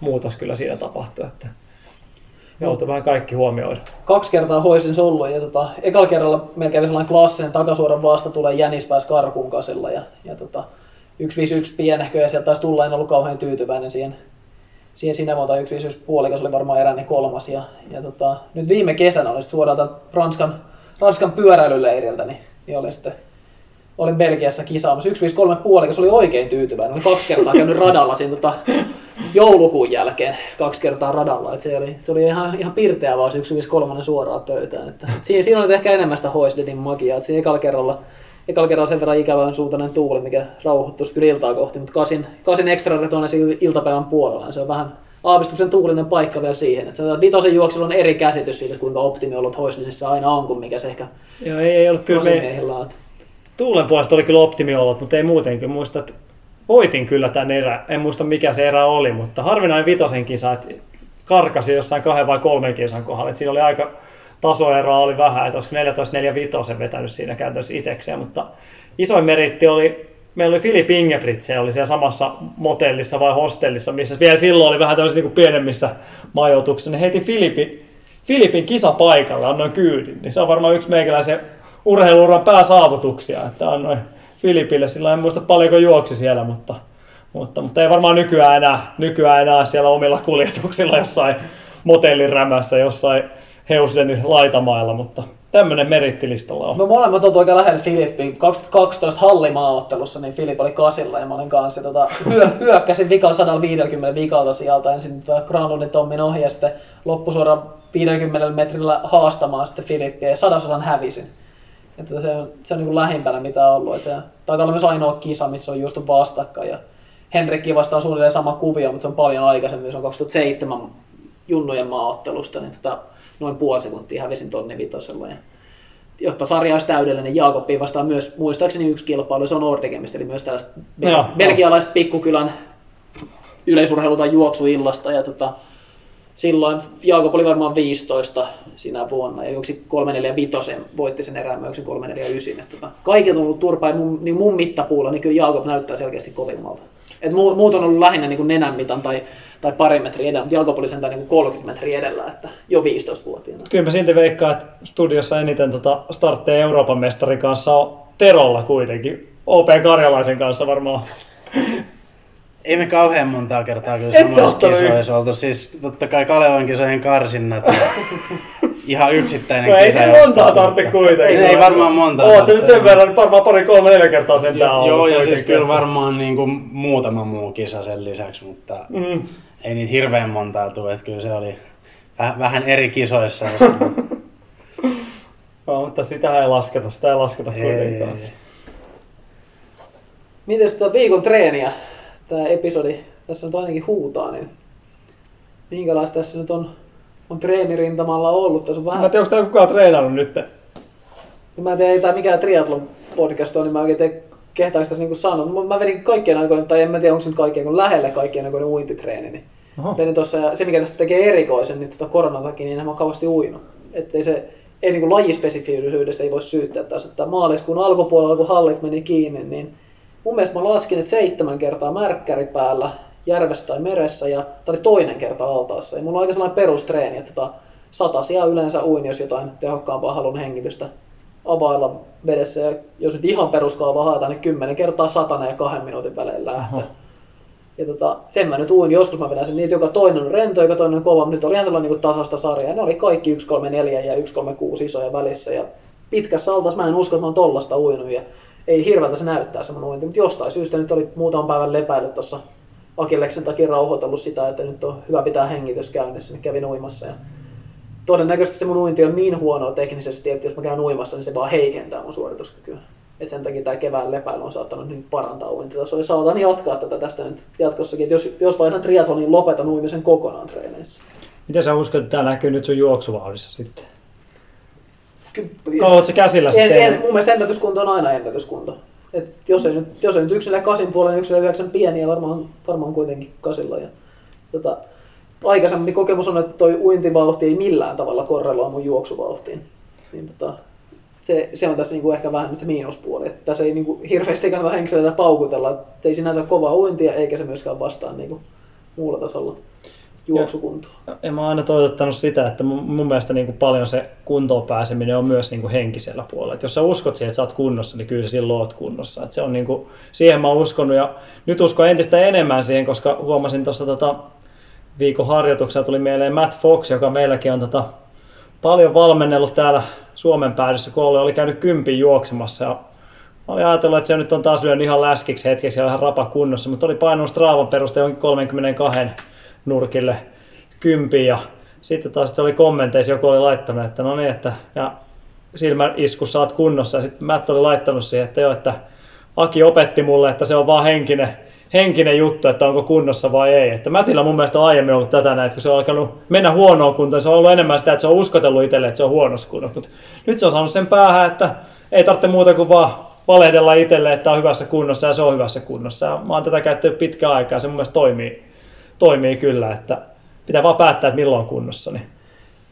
muutos kyllä siinä tapahtui. Että joutui vähän kaikki huomioida. Kaksi kertaa hoisin ollut ja tota, ekalla kerralla meillä kävi sellainen klassinen takasuoran vasta tulee Jänis karkuun kasilla ja, ja tota, 151 pienehkö ja sieltä taisi tulla, en ollut kauhean tyytyväinen siihen, siihen sinä vuonna 151 puolikas oli varmaan eräinen kolmas ja, ja tota, nyt viime kesänä oli suoraan Ranskan, Ranskan pyöräilyleiriltä, niin, niin oli sitten olin Belgiassa kisaamassa. 153 puolikas oli oikein tyytyväinen. Oli kaksi kertaa käynyt radalla siinä tota, joulukuun jälkeen kaksi kertaa radalla. Et se, oli, se oli ihan, ihan pirteä vaan se 153 suoraan pöytään. Että, et siinä, siinä oli ehkä enemmän sitä Hoisdedin magiaa. Et siinä ekalla kerralla, ekalla kerralla sen verran ikävän suuntainen tuuli, mikä rauhoittuisi kyllä iltaa kohti, mutta kasin, kasin ekstra retoinen iltapäivän puolella. Se on vähän aavistuksen tuulinen paikka vielä siihen. Että vitosen juoksulla on eri käsitys siitä, kuinka optimiolot Hoisdedissa aina on kuin mikä se ehkä Joo, ei, ei ollut kyllä me. Tuulen puolesta oli kyllä optimiolot, mutta ei muutenkin muista, että voitin kyllä tämän erä. En muista mikä se erä oli, mutta harvinainen vitosen kisa, että karkasi jossain kahden vai kolmen kisan kohdalla. Että siinä oli aika tasoeroa oli vähän, että olisiko 14-4 vetänyt siinä käytännössä itsekseen, mutta isoin meritti oli, meillä oli Filip Ingebrigt, se oli siellä samassa motellissa vai hostellissa, missä vielä silloin oli vähän tämmöisissä niin pienemmissä majoituksissa, niin heitin Filipin, Filipin kisapaikalle, annoin kyydin, niin se on varmaan yksi meikäläisen urheiluuran pääsaavutuksia, että annoin Filipille, sillä en muista paljonko juoksi siellä, mutta, mutta, mutta ei varmaan nykyään enää, nykyään enää siellä omilla kuljetuksilla jossain motellin rämässä, jossain Heusdenin laitamailla, mutta tämmöinen merittilistalla on. Me molemmat oltu aika lähellä Filippiin. 2012 hallimaaottelussa, niin Filip oli kasilla ja mä olin kanssa. Tota, hyö, hyökkäsin vikalla 150 vikalta sieltä ensin tota Granlundin Tommin ohi ja sitten loppusuoraan 50 metrillä haastamaan sitten Filippiä ja sadasosan hävisin. Että se on, se on niin kuin lähimpänä mitä on ollut. Että se taitaa olla myös ainoa kisa, missä on just vastakkain. Ja Henrikki vastaan suunnilleen sama kuvio, mutta se on paljon aikaisemmin. Se on 2007 junnujen maaottelusta, niin tota, noin puoli sekuntia hävisin tonni vitosella. Ja jotta sarja olisi täydellinen, Jaakobbi vastaan myös muistaakseni yksi kilpailu, se on Nordicemistä, eli myös tällaista Joo, belgialaista pikkukylän yleisurheilu- tai juoksuillasta. Ja tota, silloin Jaakob oli varmaan 15 sinä vuonna ja juoksi 345 voitti sen erään, mä juoksin 349. Että tota, kaikilta on ollut turpaa ja mun, niin mun mittapuulla, niin kyllä Jaakob näyttää selkeästi kovimmalta. Et mu- muut on ollut lähinnä niin kuin nenän mitan tai, tai pari metriä edellä, mutta oli sentään niin kuin 30 metriä edellä, että jo 15-vuotiaana. Kyllä mä silti veikkaan, että studiossa eniten tota startteja Euroopan mestarin kanssa on Terolla kuitenkin. OP Karjalaisen kanssa varmaan. *laughs* Ei me kauhean montaa kertaa kyllä samoissa kisoissa oltu. Siis totta kai Kalevan kisojen karsinnat *laughs* ihan yksittäinen No ei kisa. se joskus, montaa tarvitse kuitenkin. Ei, ei varmaan montaa. Oot sä nyt sen verran, varmaan pari, kolme, neljä kertaa sen tää on Joo, ja siis kyllä varmaan niin kuin muutama muu kisa sen lisäksi, mutta Mm. Ei niitä hirveän montaa tule, että kyllä se oli väh, vähän eri kisoissa. *laughs* Joo, mutta sitä ei lasketa, sitä ei lasketa kuitenkaan. Miten tota viikon treeniä? Tämä episodi tässä nyt ainakin huutaa, niin minkälaista tässä nyt on, on treenirintamalla ollut? Tässä on Mä vähän, en tiedä, onko täällä kukaan treenannut nyt. mä en tiedä, ei tämä mikään triathlon podcast on, niin mä oikein tiedä, kehtaanko tässä niin sanoa. Mä, mä vedin kaikkien aikojen, tai en mä tiedä, onko se nyt kaikkien, kun lähelle kaikkien aikojen uintitreeni, niin Oho. Vedin tossa, ja se mikä tästä tekee erikoisen nyt tota koronan takia, niin en mä kauheasti uinut. Että se ei niin lajispesifisyydestä ei voi syyttää taas, että maaliskuun alkupuolella kun hallit meni kiinni, niin mun mielestä mä laskin, että seitsemän kertaa märkkäri päällä järvessä tai meressä ja tämä oli toinen kerta altaassa. Ja mulla on aika sellainen perustreeni, että tota, satasia yleensä uin, jos jotain tehokkaampaa haluan hengitystä availla vedessä. Ja jos nyt ihan peruskaava haetaan, niin kymmenen kertaa satana ja kahden minuutin välein lähtö. Oho. Ja tota, sen mä nyt uin, joskus mä vedän sen niitä, joka toinen on rento, joka toinen on kova, mutta nyt oli ihan sellainen niin tasasta sarjaa. Ne oli kaikki 134 ja 136 isoja välissä ja pitkässä altas mä en usko, että mä oon tollasta uinut ja ei hirveältä se näyttää se mun uinti, mutta jostain syystä nyt oli muutaman päivän lepäillyt tuossa Akilleksen takia rauhoitellut sitä, että nyt on hyvä pitää hengitys käynnissä, niin kävin uimassa ja todennäköisesti se mun uinti on niin huonoa teknisesti, että jos mä käyn uimassa, niin se vaan heikentää mun suorituskykyä. Et sen takia tämä kevään lepäily on saattanut nyt parantaa uintitasoa. Ja saatan jatkaa tätä tästä nyt jatkossakin. Et jos, jos vaihdan triathlonin, niin lopetan uimisen kokonaan treeneissä. Miten sä uskot, että tämä näkyy nyt sun juoksuvauhdissa sitten? Sä käsillä en, sitten? en, mun mielestä ennätyskunto on aina ennätyskunto. Et jos, ei nyt, jos ei nyt yksilö kasin puolen, yksilö yhdeksän pieniä, varmaan, varmaan kuitenkin kasilla. Ja, tota, aikaisemmin kokemus on, että toi uintivauhti ei millään tavalla korreloi mun juoksuvauhtiin. Niin, tota, se, se, on tässä niinku ehkä vähän se miinuspuoli. Että tässä ei niinku hirveästi kannata henkseleitä paukutella. Se ei sinänsä kovaa uintia, eikä se myöskään vastaa niinku muulla tasolla juoksukuntoa. Ja mä oon aina toivottanut sitä, että mun, mun mielestä niin kuin paljon se kuntoon pääseminen on myös niin kuin henkisellä puolella. Et jos sä uskot siihen, että sä oot kunnossa, niin kyllä sä silloin oot kunnossa. Et se on niin kuin, siihen mä oon uskonut ja nyt uskon entistä enemmän siihen, koska huomasin tuossa tota, viikon harjoituksella tuli mieleen Matt Fox, joka meilläkin on tota, paljon valmennellut täällä Suomen päädyssä, kun oli, oli käynyt kympin juoksemassa. Ja Mä olin ajatellut, että se nyt on taas lyönyt ihan läskiksi hetkeksi ja ihan rapa kunnossa, mutta oli painunut Straavan perusteella jonkin 32 nurkille kympiin. Ja sitten taas se oli kommenteissa, joku oli laittanut, että no niin, että ja silmäiskussa oot kunnossa. Ja sitten Matt oli laittanut siihen, että joo, että Aki opetti mulle, että se on vaan henkinen, henkinen juttu, että onko kunnossa vai ei. Että Mätillä mun mielestä on aiemmin ollut tätä näin, että kun se on alkanut mennä huonoon kuntoon, se on ollut enemmän sitä, että se on uskotellut itselle, että se on huonossa kunnossa. Mutta nyt se on saanut sen päähän, että ei tarvitse muuta kuin vaan valehdella itselle, että on hyvässä kunnossa ja se on hyvässä kunnossa. Ja mä oon tätä käyttänyt pitkään aikaa ja se mun mielestä toimii, toimii kyllä, että pitää vaan päättää, että milloin on kunnossa. Niin.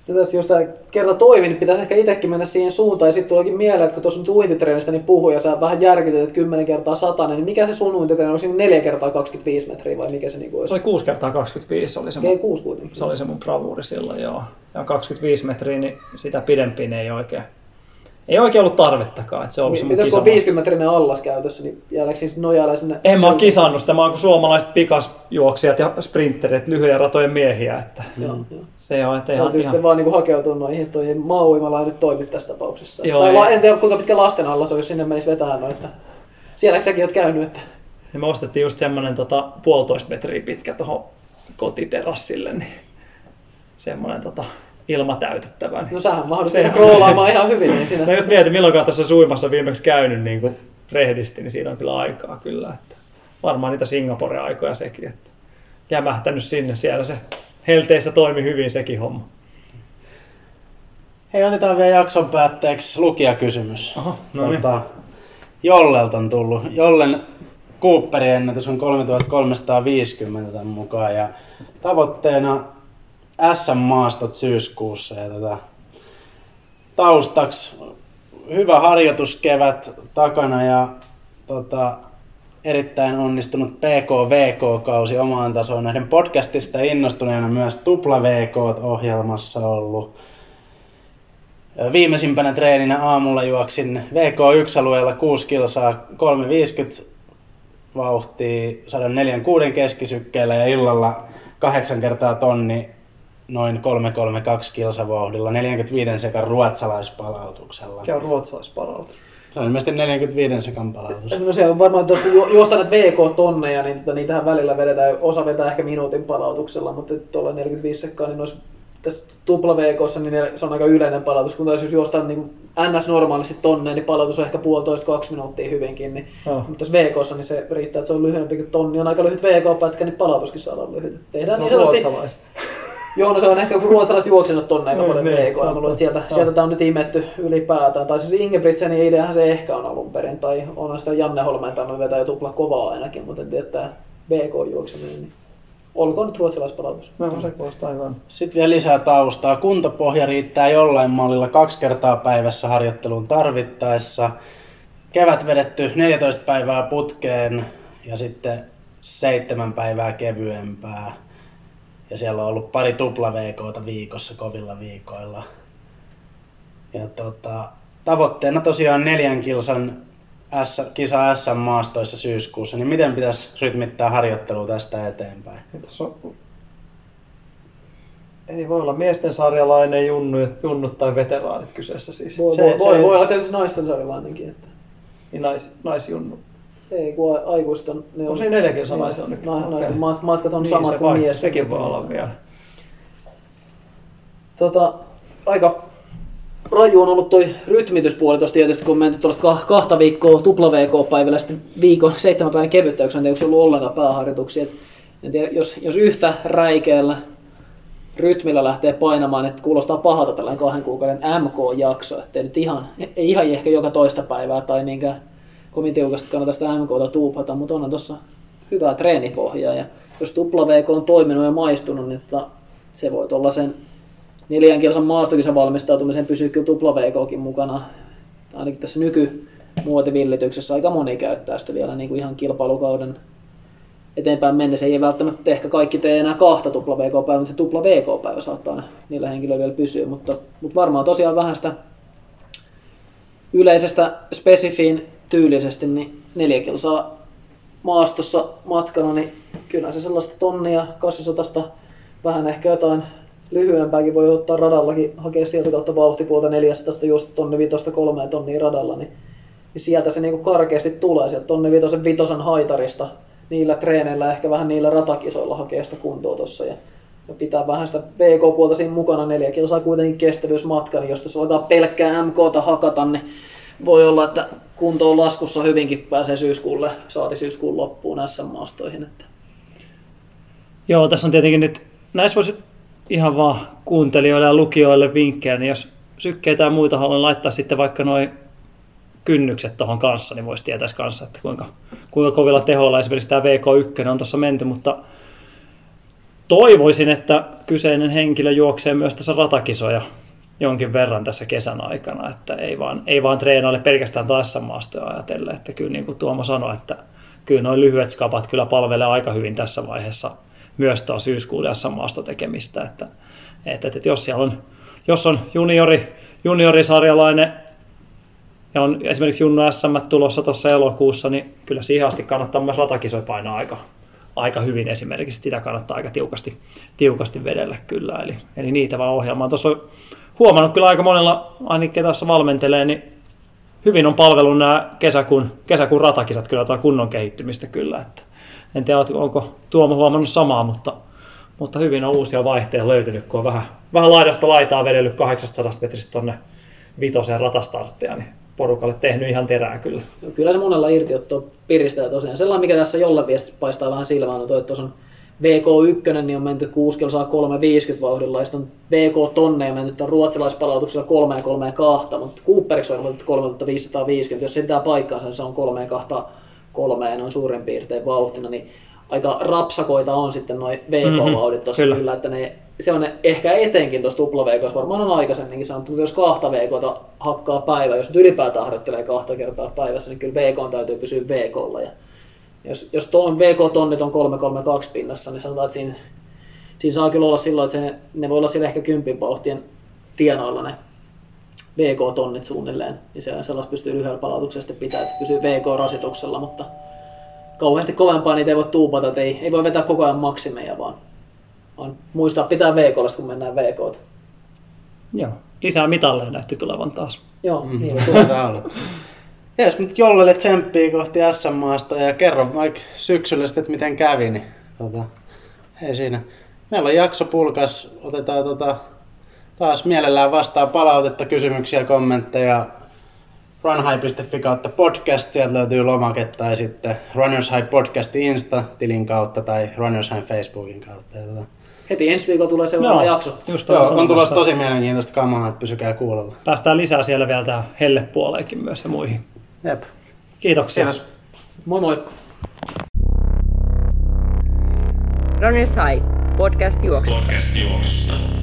Tässä, jos tämä kerta toimi, niin pitäisi ehkä itsekin mennä siihen suuntaan. Ja sitten tuleekin mieleen, että kun tuossa nyt uintitreenistä niin puhuu ja sä vähän järkytyt, että 10 kertaa 100, niin mikä se sun uintitreeni? Onko se 4 kertaa 25 metriä vai mikä se niinku Se olisi? oli 6 kertaa 25, se oli se, mun, 6 kuitenkin. se, oli se mun bravuuri silloin, joo. Ja 25 metriä, niin sitä pidempiin ei oikein, ei oikein ollut tarvettakaan, että se on ollut se mun Mitäs kun on kisavauhti. 50 metrinen allas käytössä, niin jäädäänkö siis nojailee sinne? En mä oon kisannut sitä, mä oon kuin suomalaiset pikasjuoksijat ja sprinterit, lyhyen ratojen miehiä, että Joo, joo. se on, että ihan, Täytyy ihan sitten vaan niinku hakeutua noihin, että toi ei nyt toimi tässä tapauksessa. Joo, tai la, en tiedä kuinka pitkä lasten alla se olisi, jos sinne menisi vetää noita. Sielläkö säkin oot käynyt, että Ja me ostettiin just semmonen tota, puolitoista metriä pitkä tuohon kotiterassille, niin semmonen tota, ilmatäytettävä. Niin. no sähän mahdollisesti kroolaamaan ihan hyvin, niin siinä Mä just mietin, milloin tässä suimassa viimeksi käynyt niin kuin rehdisti, niin siitä on kyllä aikaa kyllä. Että varmaan niitä Singapore-aikoja sekin, että jämähtänyt sinne, siellä se helteissä toimi hyvin sekin homma. Hei, otetaan vielä jakson päätteeksi lukijakysymys. Aha, no niin. tota, Jollelta on tullut. Jollen Cooperin ennätys on 3350 tämän mukaan ja tavoitteena SM-maastot syyskuussa. Ja tota, taustaksi hyvä harjoituskevät takana ja tota, erittäin onnistunut PKVK-kausi omaan tasoon näiden podcastista innostuneena myös Tupla VK-ohjelmassa ollut. Viimeisimpänä treeninä aamulla juoksin VK1-alueella 6 kilsaa 350 vauhtia 146 keskisykkeellä ja illalla 8 kertaa tonni noin 332 kilsavauhdilla 45 sekan ruotsalaispalautuksella. Mikä on ruotsalaisparautus? Se on ilmeisesti 45 sekan palautus. No se on varmaan tuossa ju- juostaneet VK-tonneja, niin tota, niitähän välillä vedetään, osa vetää ehkä minuutin palautuksella, mutta tuolla 45 sekkaa, niin olisi tässä tupla VKssa, niin se on aika yleinen palautus, kun taas jos juostaan niin ns. normaalisti tonneen, niin palautus on ehkä puolitoista kaksi minuuttia hyvinkin. Niin, Joo. Mutta jos VKssa, niin se riittää, että se on lyhyempi kuin tonni. On aika lyhyt VK-pätkä, niin palautuskin saadaan lyhyt. Tehdään Se niin on. *laughs* Joo, no se on ehkä ruotsalaiset juoksenut tonne aika Niin, paljon niin, totta. luulen, että sieltä, sieltä tämä on nyt imetty ylipäätään. Tai siis Ingebrigtsenin ideahan se ehkä on alun perin. Tai on sitä Janne Holmen tainnut vetää jo tupla kovaa ainakin, mutta en tiedä, että VK-juokseminen, niin olkoon nyt ruotsalaispalautus. No, se kuulostaa hyvän. Sitten vielä lisää taustaa. Kuntopohja riittää jollain mallilla kaksi kertaa päivässä harjoitteluun tarvittaessa. Kevät vedetty 14 päivää putkeen ja sitten seitsemän päivää kevyempää. Ja siellä on ollut pari tupla VKta viikossa kovilla viikoilla. Ja tota, tavoitteena tosiaan neljän kilsan S, kisa SM-maastoissa syyskuussa, niin miten pitäisi rytmittää harjoittelua tästä eteenpäin? Tässä on... Ei voi olla miesten sarjalainen, junnu, junnut tai veteraanit kyseessä siis. Voi, Se- voi, voi, se- voi olla tietysti naisten sarjalainenkin. Että. Niin nais, naisjunnu. Ei, kun aikuiset on... Ne On siinä neljäkin naisia on nyt. Naisten mat- matkat on Niin, samat se kuin vaihtuu. mies. Sekin voi olla vielä. Tota, aika raju on ollut toi rytmityspuoli tuossa tietysti, kun menty tuollaista kah- kahta viikkoa tupla VK-päivällä, sitten viikon seitsemän päivän kevyttä, onko se ollut ollenkaan pääharjoituksia. En tiedä, jos, jos yhtä räikeällä rytmillä lähtee painamaan, että kuulostaa pahalta tällainen kahden kuukauden MK-jakso, ettei nyt ihan, ei ihan ehkä joka toista päivää tai niinkään kovin tiukasti kannata sitä MKta tuupata, mutta onhan tuossa hyvää treenipohjaa ja jos tupla VK on toiminut ja maistunut, niin tota, se voi olla sen neljän kilsan maastokisan valmistautumisen pysyy kyllä tupla VKkin mukana. Ainakin tässä nykymuotivillityksessä aika moni käyttää sitä vielä niin kuin ihan kilpailukauden eteenpäin mennessä. Ei välttämättä ehkä kaikki tee enää kahta tupla VK-päivää, mutta se tupla VK-päivä saattaa niillä henkilöillä vielä pysyä. Mutta, mutta varmaan tosiaan vähän sitä yleisestä spesifiin tyylisesti, niin neljä kilsaa maastossa matkana, niin kyllä se sellaista tonnia 200 vähän ehkä jotain lyhyempääkin voi ottaa radallakin, hakea sieltä kautta vauhtipuolta 400 juosta tonni vitosta kolmeen tonnia radalla, niin, niin sieltä se niinku karkeasti tulee sieltä tonni vitosen vitosen haitarista niillä treeneillä, ehkä vähän niillä ratakisoilla hakea sitä kuntoa tuossa ja, ja pitää vähän sitä VK-puolta siinä mukana, neljä kilsaa kuitenkin kestävyysmatka, niin jos tässä alkaa pelkkää MKta hakata, niin voi olla, että kunto on laskussa hyvinkin pääsee syyskuulle, saati syyskuun loppuun SM-maastoihin. Että. Joo, tässä on tietenkin nyt, näissä voisi ihan vaan kuuntelijoille ja lukijoille vinkkejä, niin jos sykkeitä ja muita haluan laittaa sitten vaikka noin kynnykset tuohon kanssa, niin voisi tietää kanssa, että kuinka, kuinka kovilla tehoilla esimerkiksi tämä VK1 on tuossa menty, mutta toivoisin, että kyseinen henkilö juoksee myös tässä ratakisoja jonkin verran tässä kesän aikana, että ei vaan, ei vaan treenaile pelkästään taas maastoja ajatellen, että kyllä niin kuin Tuomo sanoi, että kyllä noin lyhyet skapat kyllä palvelee aika hyvin tässä vaiheessa myös tuo syyskuun maasta tekemistä, että, että, että jos siellä on, jos on juniori, juniorisarjalainen ja on esimerkiksi Junnu SM tulossa tuossa elokuussa, niin kyllä siihen asti kannattaa myös ratakisoja painaa aika, aika hyvin esimerkiksi. Sitä kannattaa aika tiukasti, tiukasti vedellä kyllä. Eli, eli niitä vaan ohjelmaan. Tuossa huomannut kyllä aika monella, ainakin tuossa valmentelee, niin hyvin on palvellut nämä kesäkuun, kesäkuun ratakisat kyllä tai kunnon kehittymistä kyllä. Että en tiedä, onko Tuomo huomannut samaa, mutta, mutta hyvin on uusia vaihteita löytynyt, kun on vähän, vähän laidasta laitaa vedellyt 800 metristä tuonne vitoseen ratastartteja, niin porukalle tehnyt ihan terää kyllä. Kyllä se monella irtiotto piristää tosiaan. Sellainen, mikä tässä jollain paistaa vähän silmään, on toi, että tuossa on VK1, niin on menty 6 kilsaa 350 vauhdilla, ja sitten on VK tonne ja menty tämän ruotsalaispalautuksella 3 3 2, mutta Cooperiksi on ilmoitettu 3550, jos se pitää paikkaansa, niin se on 3 2 3 ja noin suurin piirtein vauhtina, niin aika rapsakoita on sitten noin VK-vauhdit tuossa kyllä. kyllä, että ne, se on ehkä etenkin tuossa tupla VK, varmaan on aikaisemminkin sanottu, mutta jos kahta VKta hakkaa päivä, jos nyt ylipäätään harjoittelee kahta kertaa päivässä, niin kyllä VK täytyy pysyä VKlla. Ja jos, jos tuon VK-tonnit on 332 pinnassa, niin sanotaan, että siinä, siinä saa kyllä olla silloin, että se, ne voi olla siellä ehkä kympin vauhtien tienoilla ne VK-tonnit suunnilleen, niin se sellaista pystyy lyhyellä palautuksella pitää, että se pysyy VK-rasituksella, mutta kauheasti kovempaa niitä ei voi tuupata, että ei, ei voi vetää koko ajan maksimeja, vaan, vaan muistaa pitää VKlla, kun mennään VK. Joo. Lisää mitalleja näytti tulevan taas. Joo, mm-hmm. niin. Jes, mutta Jollelle tsemppiä kohti SM-maasta ja kerro vaikka syksyllä sitten, että miten kävi, niin tota, ei siinä. Meillä on jakso pulkas, otetaan tota taas mielellään vastaa palautetta, kysymyksiä, kommentteja runhigh.fi kautta podcast, sieltä löytyy lomake tai sitten Runners High Podcast Insta-tilin kautta tai Runners High Facebookin kautta. Ja tota, Heti ensi viikolla tulee seuraava Joo, jakso. Just Joo, on tulossa tosi mielenkiintoista kamaa, että pysykää kuulolla. Päästään lisää siellä vielä tähän hellepuoleenkin myös ja muihin. Jep. Kiitoksia. Kiitos. Moi moi! Runners High, podcast juoksusta. Podcast juoksusta.